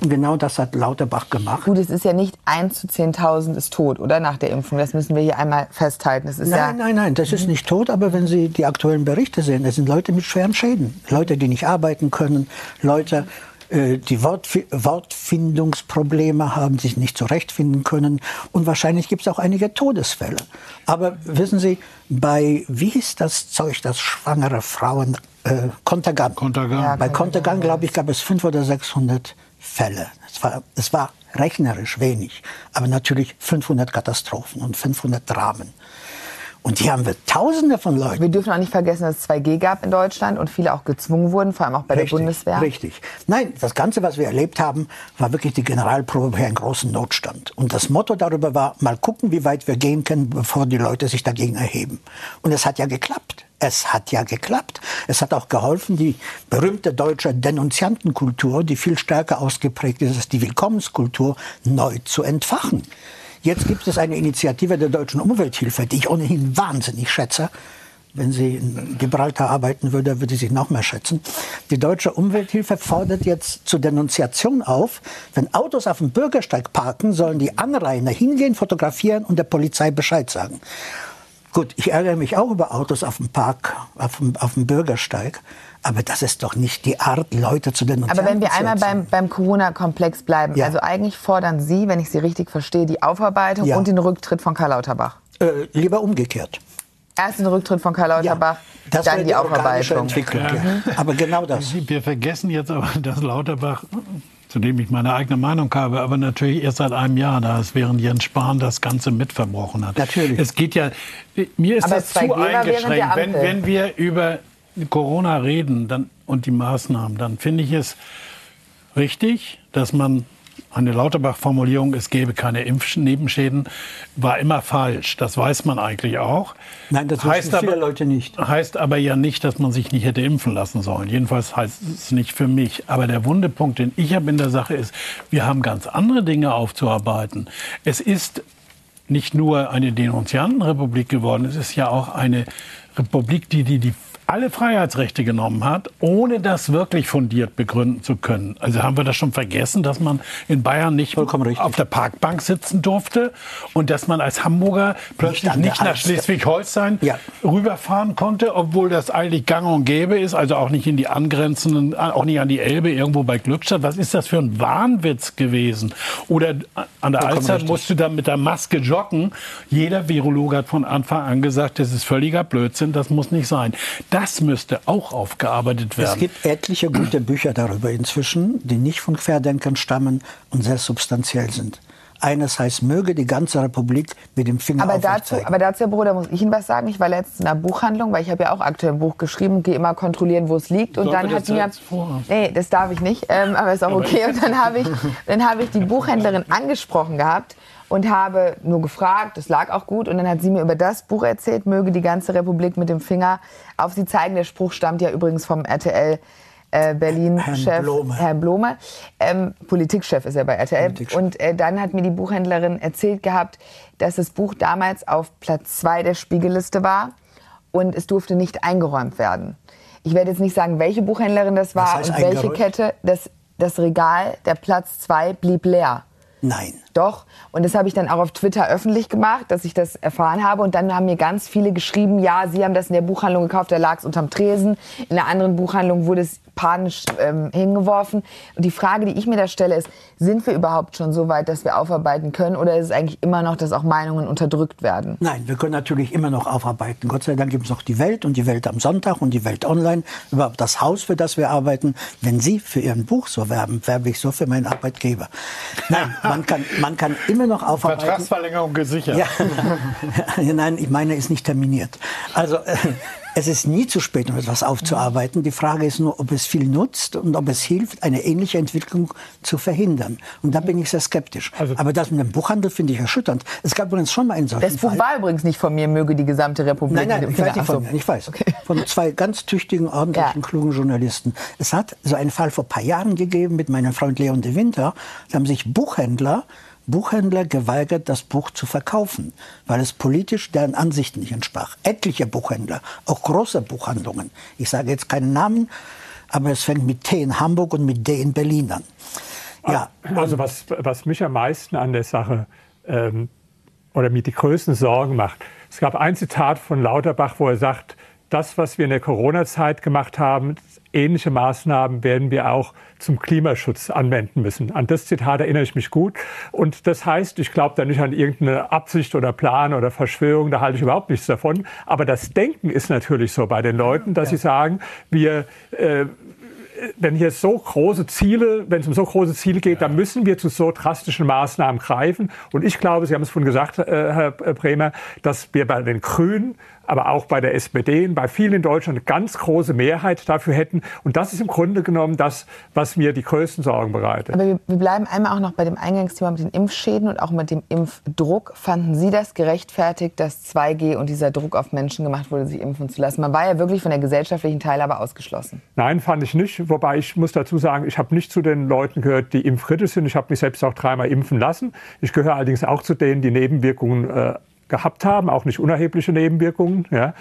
und genau das hat Lauterbach gemacht. Gut, es ist ja nicht 1 zu 10.000 ist tot, oder? Nach der Impfung. Das müssen wir hier einmal festhalten. nein, ja nein, nein, das ist nicht tot. Aber wenn Sie die aktuellen Berichte sehen, das sind Leute mit schweren Schäden. Leute, die nicht arbeiten können. Leute, äh, die Wortfindungsprobleme haben, sich nicht zurechtfinden können. Und wahrscheinlich gibt es auch einige Todesfälle. Aber wissen Sie, bei, wie hieß das Zeug, das schwangere Frauen, äh, Kontergan. Kontergan. Ja, bei Kontergan, glaube ich, gab es 500 oder 600 Fälle. Es war, es war rechnerisch wenig, aber natürlich 500 Katastrophen und 500 Dramen. Und hier haben wir Tausende von Leuten. Wir dürfen auch nicht vergessen, dass es 2G gab in Deutschland und viele auch gezwungen wurden, vor allem auch bei richtig, der Bundeswehr. Richtig. Nein, das Ganze, was wir erlebt haben, war wirklich die Generalprobe für einen großen Notstand. Und das Motto darüber war, mal gucken, wie weit wir gehen können, bevor die Leute sich dagegen erheben. Und es hat ja geklappt. Es hat ja geklappt. Es hat auch geholfen, die berühmte deutsche Denunziantenkultur, die viel stärker ausgeprägt ist als die Willkommenskultur, neu zu entfachen. Jetzt gibt es eine Initiative der deutschen Umwelthilfe, die ich ohnehin wahnsinnig schätze. Wenn sie in Gibraltar arbeiten würde, würde sie noch mehr schätzen. Die deutsche Umwelthilfe fordert jetzt zur Denunziation auf, wenn Autos auf dem Bürgersteig parken, sollen die Anrainer hingehen, fotografieren und der Polizei Bescheid sagen. Gut, ich ärgere mich auch über Autos auf dem Park, auf dem, auf dem Bürgersteig. Aber das ist doch nicht die Art, Leute zu denunzieren. Aber wenn wir einmal beim, beim Corona-Komplex bleiben, ja. also eigentlich fordern Sie, wenn ich Sie richtig verstehe, die Aufarbeitung ja. und den Rücktritt von Karl Lauterbach. Äh, lieber umgekehrt. Erst den Rücktritt von Karl Lauterbach, ja, dann die, die Aufarbeitung. Entwicklung. Ja. Aber genau das. Wir vergessen jetzt aber, dass Lauterbach zu dem ich meine eigene Meinung habe, aber natürlich erst seit einem Jahr da ist, während Jens Spahn das Ganze mitverbrochen hat. Natürlich. Es geht ja, mir ist aber das zu eingeschränkt, wenn, wenn wir über Corona reden dann, und die Maßnahmen, dann finde ich es richtig, dass man eine Lauterbach-Formulierung, es gäbe keine Impfnebenschäden, war immer falsch. Das weiß man eigentlich auch. Nein, das heißt viele aber, Leute nicht. Heißt aber ja nicht, dass man sich nicht hätte impfen lassen sollen. Jedenfalls heißt es nicht für mich. Aber der Wundepunkt, den ich habe in der Sache ist, wir haben ganz andere Dinge aufzuarbeiten. Es ist nicht nur eine Denunziantenrepublik geworden, es ist ja auch eine Republik, die die, die alle Freiheitsrechte genommen hat, ohne das wirklich fundiert begründen zu können. Also haben wir das schon vergessen, dass man in Bayern nicht auf der Parkbank sitzen durfte und dass man als Hamburger plötzlich nicht, nicht nach Schleswig-Holstein ja. rüberfahren konnte, obwohl das eigentlich gang und gäbe ist, also auch nicht in die angrenzenden, auch nicht an die Elbe, irgendwo bei Glückstadt. Was ist das für ein Wahnwitz gewesen? Oder an der Alster musst du dann mit der Maske joggen. Jeder Virologe hat von Anfang an gesagt, das ist völliger Blödsinn, das muss nicht sein das müsste auch aufgearbeitet werden. Es gibt etliche gute Bücher darüber inzwischen, die nicht von Querdenkern stammen und sehr substanziell sind. Eines heißt, möge die ganze Republik mit dem Finger aber dazu. Aber dazu, Herr Bruder, muss ich Ihnen was sagen. Ich war letztens in einer Buchhandlung, weil ich habe ja auch aktuell ein Buch geschrieben, gehe immer kontrollieren, wo es liegt. Und dann hat mir... Nee, das darf ich nicht, ähm, aber ist auch okay. Und dann habe ich, hab ich die Buchhändlerin angesprochen gehabt und habe nur gefragt, das lag auch gut. Und dann hat sie mir über das Buch erzählt, möge die ganze Republik mit dem Finger auf sie zeigen. Der Spruch stammt ja übrigens vom RTL äh, Berlin-Chef Blome, Herr Blome ähm, Politikchef ist er bei RTL. Und äh, dann hat mir die Buchhändlerin erzählt gehabt, dass das Buch damals auf Platz zwei der Spiegelliste war und es durfte nicht eingeräumt werden. Ich werde jetzt nicht sagen, welche Buchhändlerin das war und welche Kette. Das, das Regal, der Platz zwei blieb leer. Nein. Doch. Und das habe ich dann auch auf Twitter öffentlich gemacht, dass ich das erfahren habe. Und dann haben mir ganz viele geschrieben, ja, Sie haben das in der Buchhandlung gekauft, da lag es unterm Tresen. In einer anderen Buchhandlung wurde es panisch ähm, hingeworfen. Und die Frage, die ich mir da stelle, ist, sind wir überhaupt schon so weit, dass wir aufarbeiten können? Oder ist es eigentlich immer noch, dass auch Meinungen unterdrückt werden? Nein, wir können natürlich immer noch aufarbeiten. Gott sei Dank gibt es noch die Welt und die Welt am Sonntag und die Welt online. Überhaupt das Haus, für das wir arbeiten. Wenn Sie für Ihren Buch so werben, werbe ich so für meinen Arbeitgeber. Nein, man kann, man kann immer noch aufarbeiten. Vertragsverlängerung gesichert. Ja. Nein, ich meine, ist nicht terminiert. Also äh, es ist nie zu spät, um etwas aufzuarbeiten. Die Frage ist nur, ob es viel nutzt und ob es hilft, eine ähnliche Entwicklung zu verhindern. Und da bin ich sehr skeptisch. Also Aber das mit dem Buchhandel finde ich erschütternd. Es gab übrigens schon mal einen solchen Das Buch Fall. war übrigens nicht von mir, möge die gesamte Republik. Nein, nein, ich weiß nicht von mir, ich weiß. Okay. Von zwei ganz tüchtigen, ordentlichen, ja. klugen Journalisten. Es hat so einen Fall vor ein paar Jahren gegeben mit meinem Freund Leon de Winter. Da haben sich Buchhändler Buchhändler geweigert, das Buch zu verkaufen, weil es politisch deren Ansichten nicht entsprach. Etliche Buchhändler, auch große Buchhandlungen. Ich sage jetzt keinen Namen, aber es fängt mit T in Hamburg und mit D in Berlin an. Ja. Also was, was mich am meisten an der Sache ähm, oder mir die größten Sorgen macht, es gab ein Zitat von Lauterbach, wo er sagt, das, was wir in der Corona-Zeit gemacht haben, ähnliche Maßnahmen werden wir auch zum Klimaschutz anwenden müssen. An das Zitat erinnere ich mich gut. Und das heißt, ich glaube da nicht an irgendeine Absicht oder Plan oder Verschwörung, da halte ich überhaupt nichts davon. Aber das Denken ist natürlich so bei den Leuten, dass sie sagen, wir äh, wenn hier so große Ziele, wenn es um so große Ziele geht, dann müssen wir zu so drastischen Maßnahmen greifen. Und ich glaube, Sie haben es vorhin gesagt, äh, Herr Bremer, dass wir bei den Grünen aber auch bei der SPD und bei vielen in Deutschland eine ganz große Mehrheit dafür hätten. Und das ist im Grunde genommen das, was mir die größten Sorgen bereitet. Aber wir, wir bleiben einmal auch noch bei dem Eingangsthema mit den Impfschäden und auch mit dem Impfdruck. Fanden Sie das gerechtfertigt, dass 2G und dieser Druck auf Menschen gemacht wurde, sich impfen zu lassen? Man war ja wirklich von der gesellschaftlichen Teilhabe ausgeschlossen. Nein, fand ich nicht. Wobei ich muss dazu sagen, ich habe nicht zu den Leuten gehört, die impfkritisch sind. Ich habe mich selbst auch dreimal impfen lassen. Ich gehöre allerdings auch zu denen, die Nebenwirkungen äh, gehabt haben, auch nicht unerhebliche Nebenwirkungen. Ja.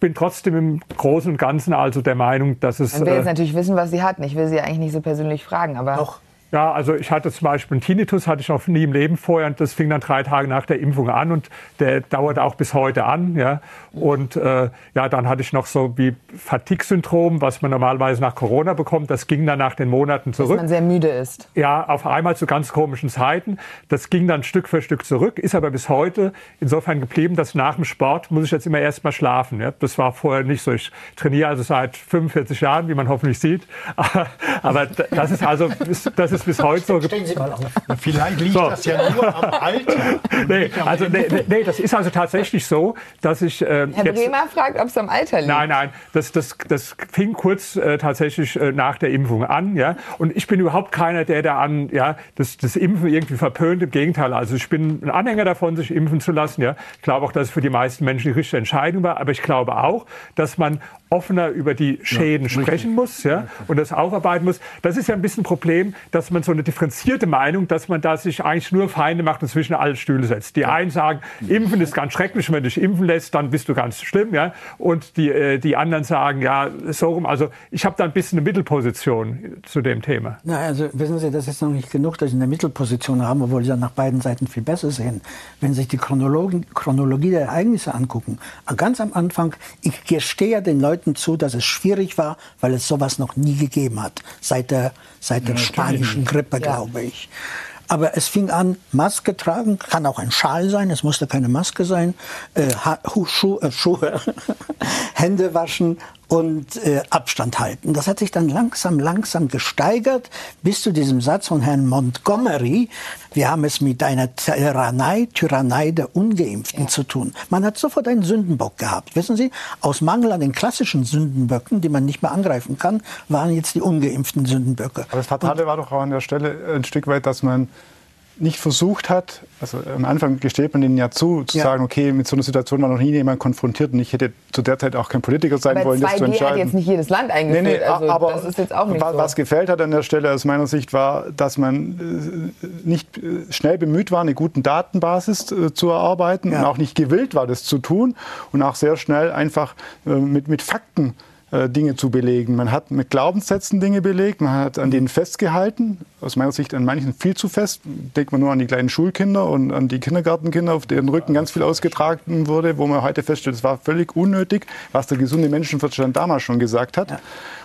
Bin trotzdem im Großen und Ganzen also der Meinung, dass es. Man will jetzt äh, natürlich wissen, was sie hatten. Ich will sie eigentlich nicht so persönlich fragen, aber. Doch. Ja, also ich hatte zum Beispiel einen Tinnitus, hatte ich noch nie im Leben vorher und das fing dann drei Tage nach der Impfung an und der dauert auch bis heute an. Ja. Und äh, ja, dann hatte ich noch so wie Fatigue-Syndrom, was man normalerweise nach Corona bekommt. Das ging dann nach den Monaten zurück. Dass man sehr müde ist. Ja, auf einmal zu ganz komischen Zeiten. Das ging dann Stück für Stück zurück, ist aber bis heute insofern geblieben, dass nach dem Sport muss ich jetzt immer erst mal schlafen. Ja. Das war vorher nicht so. Ich trainiere also seit 45 Jahren, wie man hoffentlich sieht. Aber das ist also, das ist bis heute so. Stellen Sie mal auf. Vielleicht liegt so. das ja nur am Alter. nee, also, nee, nee, das ist also tatsächlich so, dass ich. Äh, Herr jetzt, Bremer fragt, ob es am Alter liegt. Nein, nein, das, das, das fing kurz äh, tatsächlich äh, nach der Impfung an. Ja? Und ich bin überhaupt keiner, der da an ja, das, das Impfen irgendwie verpönt. Im Gegenteil, also ich bin ein Anhänger davon, sich impfen zu lassen. Ja? Ich glaube auch, dass es für die meisten Menschen die richtige Entscheidung war. Aber ich glaube auch, dass man offener über die Schäden ja, sprechen muss ja, und das aufarbeiten muss. Das ist ja ein bisschen ein Problem, dass man so eine differenzierte Meinung, dass man da sich eigentlich nur Feinde macht und zwischen alle Stühle setzt. Die einen sagen, Impfen ist ganz schrecklich, wenn du dich impfen lässt, dann bist du ganz schlimm. Ja? Und die, äh, die anderen sagen, ja, so rum. Also ich habe da ein bisschen eine Mittelposition zu dem Thema. Na, also wissen Sie, das ist noch nicht genug, dass Sie eine Mittelposition haben, obwohl Sie ja nach beiden Seiten viel besser sehen. Wenn Sie sich die Chronologie, Chronologie der Ereignisse angucken, ganz am Anfang, ich gestehe ja den Leuten, Leuten zu, dass es schwierig war, weil es sowas noch nie gegeben hat, seit der, seit der ja, spanischen Grippe, ja. glaube ich. Aber es fing an, Maske tragen, kann auch ein Schal sein, es musste keine Maske sein, äh, Schuhe, äh, Schuhe Hände waschen und äh, Abstand halten. Das hat sich dann langsam, langsam gesteigert bis zu diesem Satz von Herrn Montgomery, wir haben es mit einer Tyrannei, Tyrannei der Ungeimpften ja. zu tun. Man hat sofort einen Sündenbock gehabt. Wissen Sie, aus Mangel an den klassischen Sündenböcken, die man nicht mehr angreifen kann, waren jetzt die ungeimpften Sündenböcke. Aber das Fatale und, war doch auch an der Stelle ein Stück weit, dass man nicht versucht hat, also am Anfang gesteht man denen ja zu, zu ja. sagen, okay, mit so einer Situation war noch nie jemand konfrontiert und ich hätte zu der Zeit auch kein Politiker sein aber wollen, das zu entscheiden. hat jetzt nicht jedes Land eingeführt, nee, nee, also aber das ist jetzt auch nicht was, so. Was gefällt hat an der Stelle aus meiner Sicht war, dass man äh, nicht äh, schnell bemüht war, eine gute Datenbasis äh, zu erarbeiten ja. und auch nicht gewillt war, das zu tun und auch sehr schnell einfach mit, mit Fakten Dinge zu belegen. Man hat mit Glaubenssätzen Dinge belegt, man hat an denen festgehalten, aus meiner Sicht an manchen viel zu fest. Denkt man nur an die kleinen Schulkinder und an die Kindergartenkinder, auf deren Rücken ganz viel ausgetragen wurde, wo man heute feststellt, es war völlig unnötig, was der gesunde Menschenverstand damals schon gesagt hat. Ja.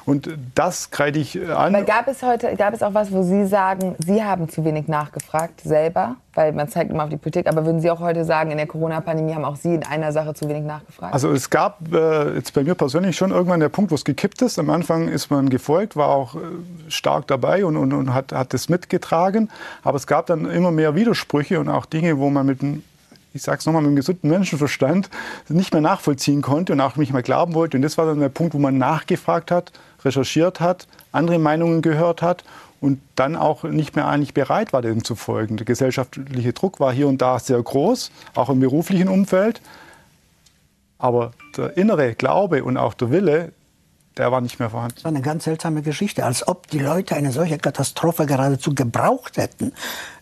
Und das kreide ich an. Aber gab es heute, gab es auch was, wo Sie sagen, Sie haben zu wenig nachgefragt selber? Weil man zeigt immer auf die Politik. Aber würden Sie auch heute sagen, in der Corona-Pandemie haben auch Sie in einer Sache zu wenig nachgefragt? Also es gab äh, jetzt bei mir persönlich schon irgendwann der Punkt, wo es gekippt ist. Am Anfang ist man gefolgt, war auch äh, stark dabei und, und, und hat, hat das mitgetragen. Aber es gab dann immer mehr Widersprüche und auch Dinge, wo man mit einem ich sage es nochmal, mit einem gesunden Menschenverstand nicht mehr nachvollziehen konnte und auch nicht mehr glauben wollte. Und das war dann der Punkt, wo man nachgefragt hat, recherchiert hat, andere Meinungen gehört hat und dann auch nicht mehr eigentlich bereit war, dem zu folgen. Der gesellschaftliche Druck war hier und da sehr groß, auch im beruflichen Umfeld. Aber der innere Glaube und auch der Wille, der war nicht mehr vorhanden. Das war eine ganz seltsame Geschichte, als ob die Leute eine solche Katastrophe geradezu gebraucht hätten.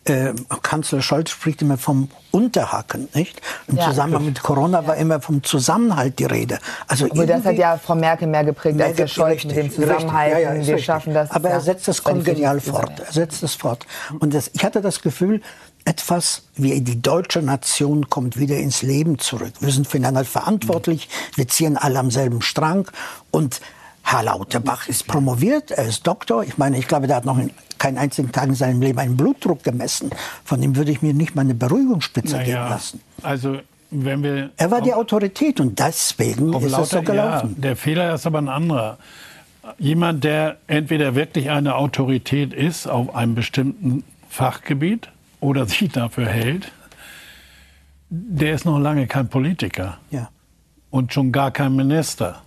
Äh, Kanzler Scholz spricht immer vom Unterhaken, nicht? Im ja, Zusammenhang mit Corona ja. war immer vom Zusammenhalt die Rede. Also Aber das hat ja Frau Merkel mehr geprägt als der Scholz richtig, mit dem Zusammenhalt. Ja, wir richtig. schaffen das. Aber er setzt das kongenial fort. Er setzt es fort. Und das, ich hatte das Gefühl, etwas wie die deutsche Nation kommt wieder ins Leben zurück. Wir sind füreinander verantwortlich, wir ziehen alle am selben Strang und Herr Lauterbach ist promoviert, er ist Doktor. Ich meine, ich glaube, der hat noch keinen einzigen Tag in seinem Leben einen Blutdruck gemessen. Von ihm würde ich mir nicht mal eine Beruhigungsspitze naja, geben lassen. Also wenn wir er war die Autorität und deswegen ist Lauter, es so gelaufen. Ja, der Fehler ist aber ein anderer. Jemand, der entweder wirklich eine Autorität ist auf einem bestimmten Fachgebiet oder sich dafür hält, der ist noch lange kein Politiker. Ja. Und schon gar kein Minister.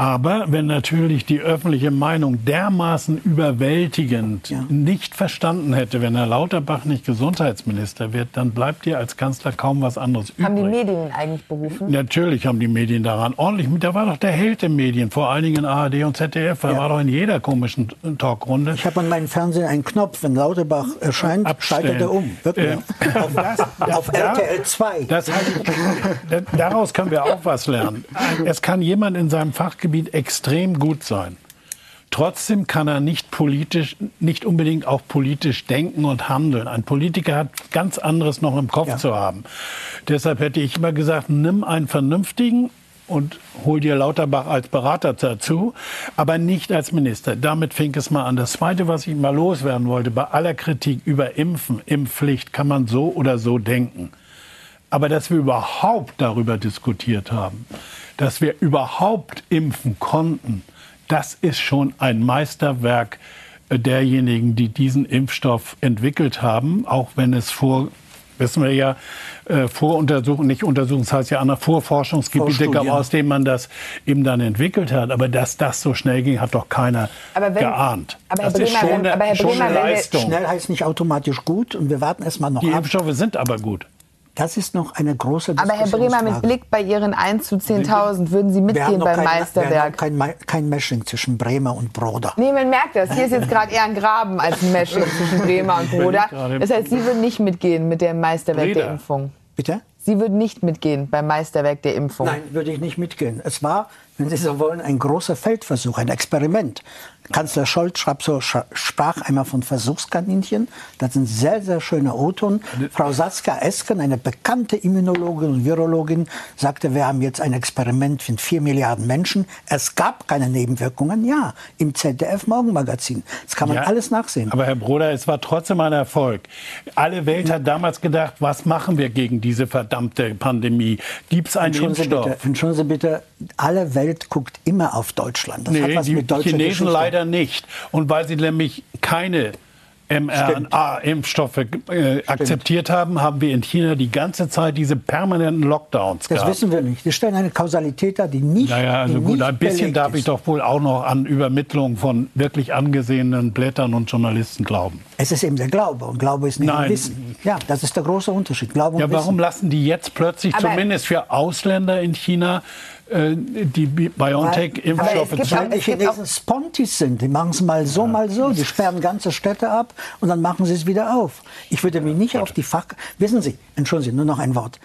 Aber wenn natürlich die öffentliche Meinung dermaßen überwältigend ja. nicht verstanden hätte, wenn Herr Lauterbach nicht Gesundheitsminister wird, dann bleibt hier als Kanzler kaum was anderes übrig. Haben die Medien eigentlich berufen? Natürlich haben die Medien daran ordentlich mit. Da war doch der Held der Medien, vor allen Dingen ARD und ZDF. Er ja. war doch in jeder komischen Talkrunde. Ich habe an meinem Fernsehen einen Knopf, wenn Lauterbach erscheint, Abstellen. schaltet er um. Wirklich. Ja. auf, das, auf RTL 2. Das, daraus können wir auch was lernen. Es kann jemand in seinem Fachgebiet Gebiet extrem gut sein. Trotzdem kann er nicht politisch, nicht unbedingt auch politisch denken und handeln. Ein Politiker hat ganz anderes noch im Kopf ja. zu haben. Deshalb hätte ich immer gesagt, nimm einen vernünftigen und hol dir Lauterbach als Berater dazu, aber nicht als Minister. Damit fing es mal an. Das Zweite, was ich mal loswerden wollte, bei aller Kritik über Impfen, Impfpflicht, kann man so oder so denken. Aber dass wir überhaupt darüber diskutiert haben, dass wir überhaupt impfen konnten, das ist schon ein Meisterwerk äh, derjenigen, die diesen Impfstoff entwickelt haben, auch wenn es vor wissen wir ja, äh, Voruntersuchungen, nicht Untersuchungen, das heißt ja andere Vorforschungsgebiete gab, aus denen man das eben dann entwickelt hat. Aber dass das so schnell ging, hat doch keiner wenn, geahnt. Aber Herr das Bremer, ist schon, eine, aber Herr Bremer, schon eine Leistung. Schnell heißt nicht automatisch gut und wir warten erst mal noch Die ab. Impfstoffe sind aber gut. Das ist noch eine große Aber Herr Bremer, mit Blick bei Ihren 1 zu 10.000, würden Sie mitgehen beim kein, Meisterwerk? Wir haben kein, kein Meshing zwischen Bremer und Broder. Nee, man merkt das. Hier ist jetzt gerade eher ein Graben als ein Meshing zwischen Bremer und Broder. Das heißt, Sie würden nicht mitgehen mit dem Meisterwerk Breda. der Impfung. Bitte? Sie würden nicht mitgehen beim Meisterwerk der Impfung. Nein, würde ich nicht mitgehen. Es war, wenn Sie so wollen, ein großer Feldversuch, ein Experiment. Kanzler Scholz so, sprach einmal von Versuchskaninchen. Das sind sehr, sehr schöne O-Ton. Frau Saskia Esken, eine bekannte Immunologin und Virologin, sagte, wir haben jetzt ein Experiment mit vier Milliarden Menschen. Es gab keine Nebenwirkungen. Ja, im ZDF-Morgenmagazin. Das kann man ja, alles nachsehen. Aber Herr Broder, es war trotzdem ein Erfolg. Alle Welt hat damals gedacht, was machen wir gegen diese verdammte Pandemie? Gibt es einen Impfstoff? Sie bitte, entschuldigen Sie bitte, alle Welt guckt immer auf Deutschland. Das nee, hat was die mit deutscher Chinesen Geschichte. leider nicht. Und weil sie nämlich keine mRNA-Impfstoffe äh, akzeptiert haben, haben wir in China die ganze Zeit diese permanenten Lockdowns Das gehabt. wissen wir nicht. Wir stellen eine Kausalität dar, die nicht. Naja, also gut, nicht ein bisschen darf ich ist. doch wohl auch noch an Übermittlung von wirklich angesehenen Blättern und Journalisten glauben. Es ist eben der Glaube und Glaube ist nicht Nein. Wissen. Ja, das ist der große Unterschied. Glaube und Ja, warum Wissen. lassen die jetzt plötzlich Aber- zumindest für Ausländer in China die Bi- BioNTech-Impfstoffe zu? Weil die Chinesen Spontis sind. Die machen es mal so, mal so. Die sperren ganze Städte ab und dann machen sie es wieder auf. Ich würde mich nicht auf die Fach... Wissen Sie, entschuldigen Sie, nur noch ein Wort.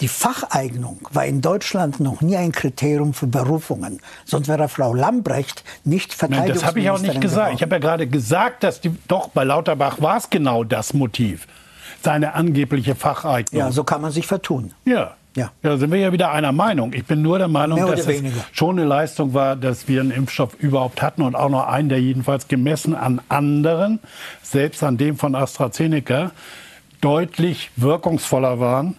Die Facheignung war in Deutschland noch nie ein Kriterium für Berufungen. Sonst wäre Frau Lambrecht nicht Nein, Verteidigungsministerin das habe ich auch nicht gesagt. Ich habe ja gerade gesagt, dass die, doch bei Lauterbach war es genau das Motiv. Seine angebliche Facheignung. Ja, so kann man sich vertun. Ja. Ja. Da sind wir ja wieder einer Meinung. Ich bin nur der Meinung, dass es weniger. schon eine Leistung war, dass wir einen Impfstoff überhaupt hatten und auch noch einen, der jedenfalls gemessen an anderen, selbst an dem von AstraZeneca, deutlich wirkungsvoller waren.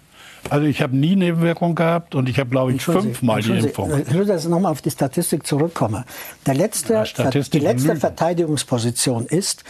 Also ich habe nie Nebenwirkungen gehabt und ich habe, glaube ich, fünfmal die Impfung. Ich dass ich nochmal auf die Statistik zurückkomme. Der letzte, Ja, Statistik die letzte lügen. Verteidigungsposition ist,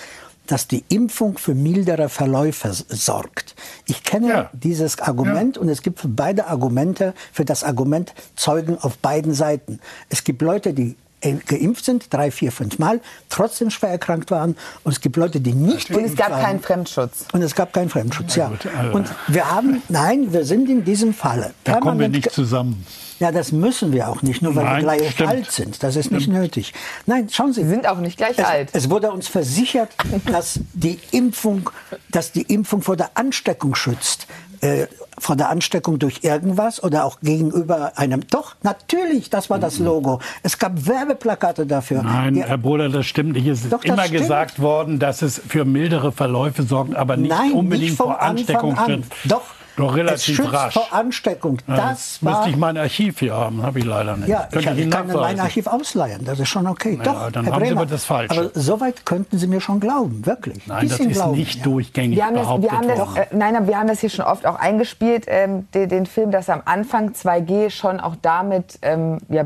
dass die Impfung für mildere Verläufe sorgt. Ich kenne dieses Argument und es gibt für beide Argumente, für das Argument Zeugen auf beiden Seiten. Es gibt Leute, die äh, geimpft sind, drei, vier, fünf Mal, trotzdem schwer erkrankt waren. Und es gibt Leute, die nicht Und es gab waren. keinen Fremdschutz. Und es gab keinen Fremdschutz, ja. also- Und wir haben, nein, wir sind in diesem Falle Da kommen wir nicht zusammen. Ja, das müssen wir auch nicht, nur weil Nein, wir gleich stimmt. alt sind. Das ist nicht nötig. Nein, schauen Sie. Sie sind auch nicht gleich es, alt. Es wurde uns versichert, dass die Impfung, dass die Impfung vor der Ansteckung schützt. Äh, vor der Ansteckung durch irgendwas oder auch gegenüber einem. Doch, natürlich, das war das Logo. Es gab Werbeplakate dafür. Nein, Die- Herr Bruder, das stimmt nicht. Es ist Doch, immer stimmt. gesagt worden, dass es für mildere Verläufe sorgt, aber nicht Nein, unbedingt nicht vor Ansteckung an. schützt. Doch, Doch es relativ schützt rasch. vor Ansteckung. Ja, Das müsste war ich mein Archiv hier haben, habe ich leider nicht. Ja, ich, Könnte ich Ihnen kann mein. Archiv ausleihen, das ist schon okay. Ja, Doch, dann Herr haben Sie Bremer, aber das Falsche. Aber soweit könnten Sie mir schon glauben, wirklich. Nein, das ist glauben, nicht ja. durchgängig Wir haben, das, behauptet wir, haben das, worden. äh, nein, aber wir haben das hier schon oft auch eingespielt, ähm, den, den Film, dass am Anfang 2G schon auch damit ähm, ja,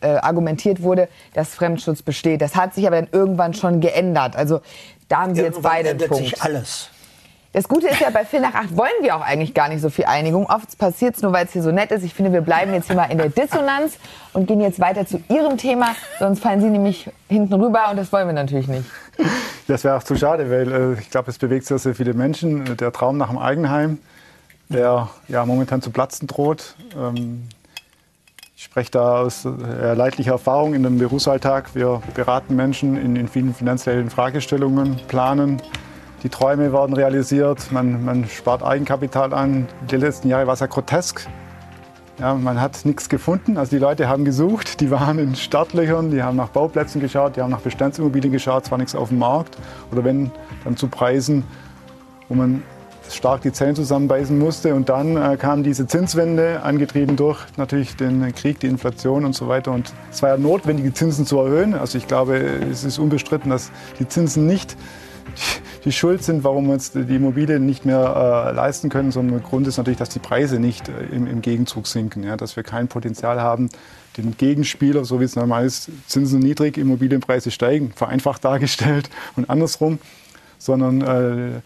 äh, argumentiert wurde, dass Fremdschutz besteht. Das hat sich aber dann irgendwann schon geändert. Also da haben Sie jetzt Irgendwann beide einen Punkt. sich alles. Das Gute ist ja, bei Phil nach 8 wollen wir auch eigentlich gar nicht so viel Einigung. Oft passiert es nur, weil es hier so nett ist. Ich finde, wir bleiben jetzt hier mal in der Dissonanz und gehen jetzt weiter zu Ihrem Thema. Sonst fallen Sie nämlich hinten rüber und das wollen wir natürlich nicht. Das wäre auch zu schade, weil äh, ich glaube, es bewegt sehr, sehr viele Menschen. Äh, Der Traum nach dem Eigenheim, der ja momentan zu platzen droht. Ähm, ich spreche da aus äh, leidlicher Erfahrung in dem Berufsalltag. Wir beraten Menschen in, in vielen finanziellen Fragestellungen, planen. Die Träume werden realisiert, man, man spart Eigenkapital an. Die letzten Jahre war es ja grotesk. Ja, man hat nichts gefunden. Also die Leute haben gesucht, die waren in Startlöchern, die haben nach Bauplätzen geschaut, die haben nach Bestandsimmobilien geschaut, es war nichts auf dem Markt. Oder wenn, dann zu Preisen, wo man stark die Zellen zusammenbeißen musste. Und dann äh, kam diese Zinswende, angetrieben durch natürlich den Krieg, die Inflation und so weiter. Und es war ja notwendig, die Zinsen zu erhöhen. Also ich glaube, es ist unbestritten, dass die Zinsen nicht die Schuld sind, warum wir uns die Immobilien nicht mehr äh, leisten können, sondern der Grund ist natürlich, dass die Preise nicht äh, im, im Gegenzug sinken, ja, dass wir kein Potenzial haben, den Gegenspieler, so wie es normal ist, Zinsen niedrig, Immobilienpreise steigen, vereinfacht dargestellt und andersrum, sondern äh,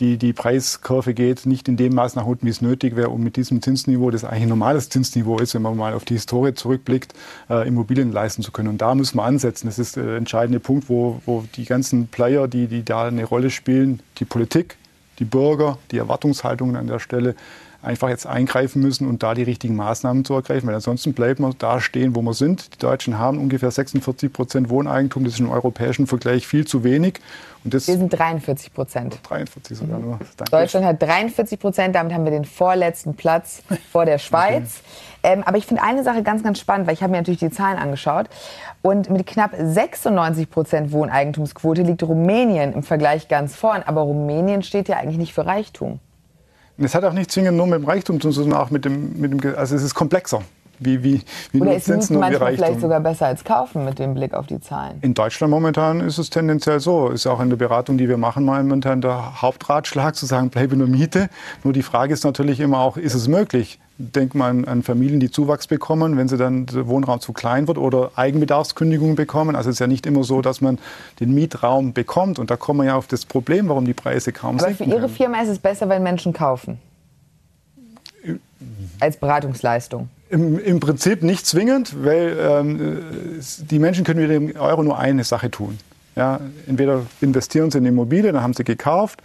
die, die Preiskurve geht nicht in dem Maß nach unten, wie es nötig wäre, um mit diesem Zinsniveau, das eigentlich ein normales Zinsniveau ist, wenn man mal auf die Historie zurückblickt, äh, Immobilien leisten zu können. Und da müssen wir ansetzen. Das ist der entscheidende Punkt, wo, wo die ganzen Player, die, die da eine Rolle spielen, die Politik, die Bürger, die Erwartungshaltungen an der Stelle, einfach jetzt eingreifen müssen und da die richtigen Maßnahmen zu ergreifen, weil ansonsten bleiben wir da stehen, wo wir sind. Die Deutschen haben ungefähr 46 Prozent Wohneigentum, das ist im europäischen Vergleich viel zu wenig. Und das Wir sind 43 Prozent. 43 sogar nur. Danke. Deutschland hat 43 Prozent, damit haben wir den vorletzten Platz vor der Schweiz. Ähm, aber ich finde eine Sache ganz, ganz spannend, weil ich habe mir natürlich die Zahlen angeschaut. Und mit knapp 96 Prozent Wohneigentumsquote liegt Rumänien im Vergleich ganz vorn. Aber Rumänien steht ja eigentlich nicht für Reichtum. Es hat auch nicht zwingend nur mit dem Reichtum zu tun, sondern auch mit dem, mit dem also es ist komplexer. wie, wie, wie Oder ist Mieten manchmal vielleicht sogar besser als kaufen mit dem Blick auf die Zahlen? In Deutschland momentan ist es tendenziell so. Ist auch in der Beratung, die wir machen, momentan der Hauptratschlag zu sagen, bleibe nur Miete. Nur die Frage ist natürlich immer auch, ist es möglich? Denk mal an, an, Familien, die Zuwachs bekommen, wenn sie dann der Wohnraum zu klein wird oder Eigenbedarfskündigungen bekommen. Also es ist ja nicht immer so, dass man den Mietraum bekommt. Und da kommen wir ja auf das Problem, warum die Preise kaum Aber sinken. Aber für Ihre Firma ist es besser, wenn Menschen kaufen? Als Beratungsleistung? Im, Im, Prinzip nicht zwingend, weil ähm, die Menschen können mit dem Euro nur eine Sache tun. Ja, entweder investieren sie in Immobilien, dann haben sie gekauft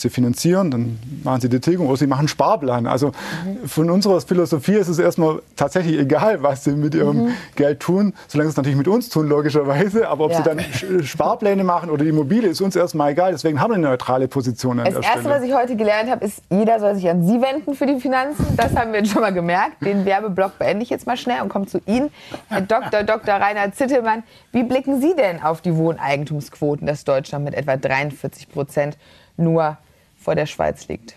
Sie finanzieren, dann machen Sie die Tilgung oder Sie machen Sparplan. Also mhm. von unserer Philosophie ist es erstmal tatsächlich egal, was Sie mit Ihrem mhm. Geld tun, solange Sie es natürlich mit uns tun, logischerweise. Aber ob ja. Sie dann Sparpläne machen oder die Immobilie, ist uns erstmal egal. Deswegen haben wir eine neutrale Position an das der Erste, Stelle. was ich heute gelernt habe, ist, jeder soll sich an Sie wenden für die Finanzen. Das haben wir schon mal gemerkt. Den Werbeblock beende ich jetzt mal schnell und komme zu Ihnen. Herr Dr. Dr. Rainer Zittelmann, wie blicken Sie denn auf die Wohneigentumsquoten, dass Deutschland mit etwa 43 Prozent nur vor der Schweiz liegt.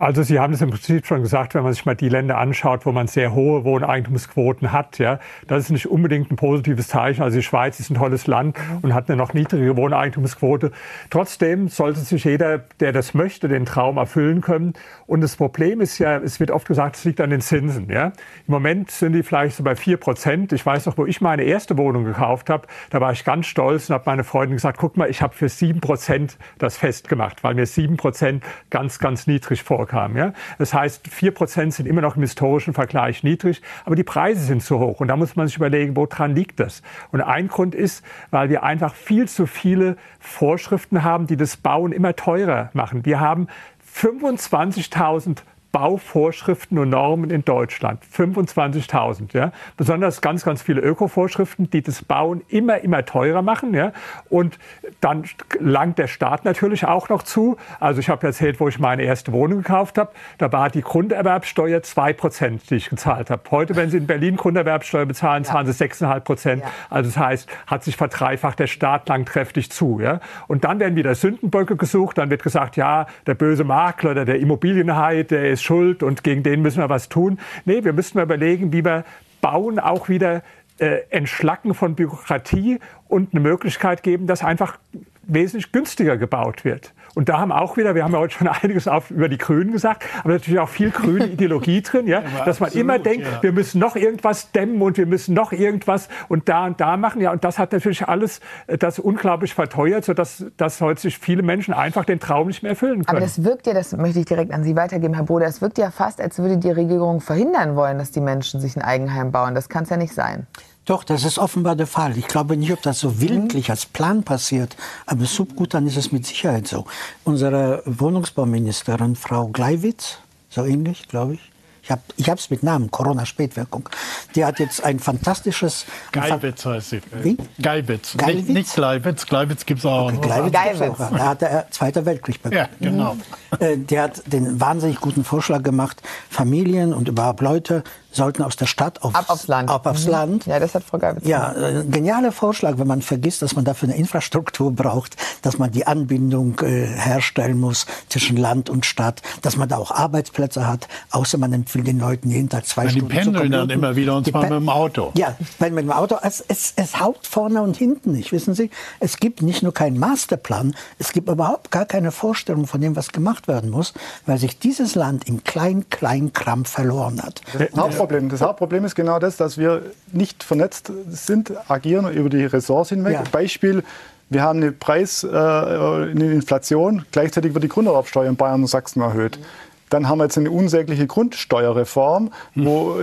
Also Sie haben es im Prinzip schon gesagt, wenn man sich mal die Länder anschaut, wo man sehr hohe Wohneigentumsquoten hat, ja, das ist nicht unbedingt ein positives Zeichen. Also die Schweiz ist ein tolles Land und hat eine noch niedrigere Wohneigentumsquote. Trotzdem sollte sich jeder, der das möchte, den Traum erfüllen können. Und das Problem ist ja, es wird oft gesagt, es liegt an den Zinsen. Ja. Im Moment sind die vielleicht so bei vier Prozent. Ich weiß noch, wo ich meine erste Wohnung gekauft habe, da war ich ganz stolz und habe meine Freundin gesagt, guck mal, ich habe für sieben Prozent das festgemacht, weil mir sieben Prozent ganz, ganz niedrig vorkam kam. Ja? Das heißt, vier Prozent sind immer noch im historischen Vergleich niedrig, aber die Preise sind zu hoch. Und da muss man sich überlegen, woran liegt das? Und ein Grund ist, weil wir einfach viel zu viele Vorschriften haben, die das Bauen immer teurer machen. Wir haben 25.000 Bauvorschriften und Normen in Deutschland. 25.000. Ja? Besonders ganz, ganz viele Ökovorschriften, die das Bauen immer, immer teurer machen. Ja? Und dann langt der Staat natürlich auch noch zu. Also ich habe erzählt, wo ich meine erste Wohnung gekauft habe. Da war die Grunderwerbsteuer 2 Prozent, die ich gezahlt habe. Heute, wenn Sie in Berlin Grunderwerbsteuer bezahlen, zahlen Sie 6,5 Prozent. Ja. Also das heißt, hat sich verdreifacht der Staat lang kräftig zu. Ja? Und dann werden wieder Sündenböcke gesucht. Dann wird gesagt, ja, der böse Makler oder der Immobilienhai, der ist ist schuld und gegen den müssen wir was tun. Nee, wir müssen mal überlegen, wie wir Bauen auch wieder äh, entschlacken von Bürokratie und eine Möglichkeit geben, dass einfach wesentlich günstiger gebaut wird. Und da haben auch wieder, wir haben ja heute schon einiges auf, über die Grünen gesagt, aber natürlich auch viel grüne Ideologie drin, ja, ja dass man absolut, immer denkt, ja. wir müssen noch irgendwas dämmen und wir müssen noch irgendwas und da und da machen, ja, und das hat natürlich alles äh, das unglaublich verteuert, sodass dass heute sich viele Menschen einfach den Traum nicht mehr erfüllen können. Aber das wirkt ja, das möchte ich direkt an Sie weitergeben, Herr Broder, es wirkt ja fast, als würde die Regierung verhindern wollen, dass die Menschen sich ein Eigenheim bauen. Das kann es ja nicht sein. Doch, das ist offenbar der Fall. Ich glaube nicht, ob das so willentlich als Plan passiert, aber subgut dann ist es mit Sicherheit so. Unsere Wohnungsbauministerin, Frau Gleiwitz, so ähnlich, glaube ich, ich habe ich es mit Namen, Corona-Spätwirkung. Die hat jetzt ein fantastisches... Geibitz heißt sie. Wie? Geibitz. Nicht, nicht Gleiwitz. Gleiwitz gibt es auch. Okay, Gleiwitz. Da hat der Zweite Weltkrieg begonnen. Ja, genau. Äh, der hat den wahnsinnig guten Vorschlag gemacht, Familien und überhaupt Leute sollten aus der Stadt aufs, ab aufs Land. Ab aufs mhm. Land. Ja, das hat Frau Geibitz Ja, äh, genialer Vorschlag, wenn man vergisst, dass man dafür eine Infrastruktur braucht, dass man die Anbindung äh, herstellen muss zwischen Land und Stadt, dass man da auch Arbeitsplätze hat, außer man empfiehlt den Leuten jeden Tag zwei ja, Stunden Die pendeln dann immer wieder und zwar mit dem Auto. Ja, mit dem Auto. Es, es, es haut vorne und hinten nicht, wissen Sie. Es gibt nicht nur keinen Masterplan, es gibt überhaupt gar keine Vorstellung von dem, was gemacht werden muss, weil sich dieses Land im Klein-Klein-Krampf verloren hat. Das Hauptproblem. Das Hauptproblem ist genau das, dass wir nicht vernetzt sind, agieren über die Ressorts hinweg. Ja. Beispiel, wir haben eine Preis, äh, eine Inflation, gleichzeitig wird die Grunderwerbsteuer in Bayern und Sachsen erhöht. Mhm. Dann haben wir jetzt eine unsägliche Grundsteuerreform, hm. wo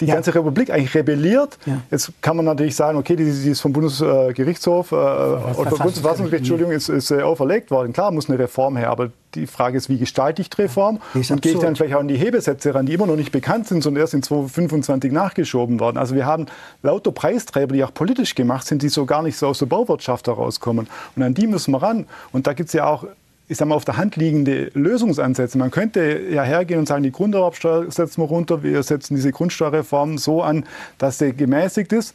die ja. ganze Republik eigentlich rebelliert. Ja. Jetzt kann man natürlich sagen, okay, die, die ist vom Bundesgerichtshof äh, oder vom Bundesverfassungsgericht, Entschuldigung, ist, ist äh, auferlegt worden. Klar muss eine Reform her, aber die Frage ist, wie gestalte ich die Reform? Und gehe ich dann vielleicht auch an die Hebesätze ran, die immer noch nicht bekannt sind, sondern erst in 2025 nachgeschoben worden. Also wir haben lauter Preisträger, die auch politisch gemacht sind, die so gar nicht so aus der Bauwirtschaft herauskommen. Und an die müssen wir ran. Und da gibt es ja auch ich sag mal, auf der Hand liegende Lösungsansätze. Man könnte ja hergehen und sagen, die Grunderwerbsteuer setzen wir runter, wir setzen diese Grundsteuerreform so an, dass sie gemäßigt ist.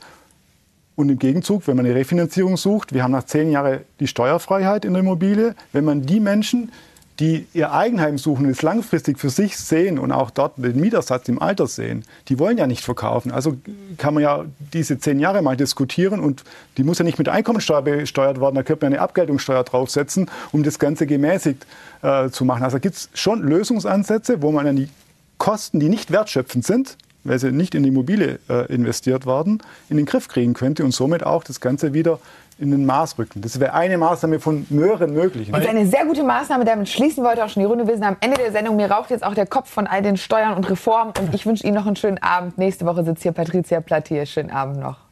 Und im Gegenzug, wenn man eine Refinanzierung sucht, wir haben nach zehn Jahren die Steuerfreiheit in der Immobilie, wenn man die Menschen, die ihr Eigenheim suchen und es langfristig für sich sehen und auch dort den Mietersatz im Alter sehen, die wollen ja nicht verkaufen. Also kann man ja diese zehn Jahre mal diskutieren und die muss ja nicht mit Einkommensteuer besteuert werden, da könnte man eine Abgeltungssteuer draufsetzen, um das Ganze gemäßigt äh, zu machen. Also gibt es schon Lösungsansätze, wo man dann die Kosten, die nicht wertschöpfend sind, weil sie nicht in die Immobilie äh, investiert werden, in den Griff kriegen könnte und somit auch das Ganze wieder in den Maß rücken. Das wäre eine Maßnahme von mehreren möglichen. Das ist eine sehr gute Maßnahme. Damit schließen heute auch schon die Runde. Wir sind am Ende der Sendung. Mir raucht jetzt auch der Kopf von all den Steuern und Reformen. Und ich wünsche Ihnen noch einen schönen Abend. Nächste Woche sitzt hier Patricia Platt hier. Schönen Abend noch.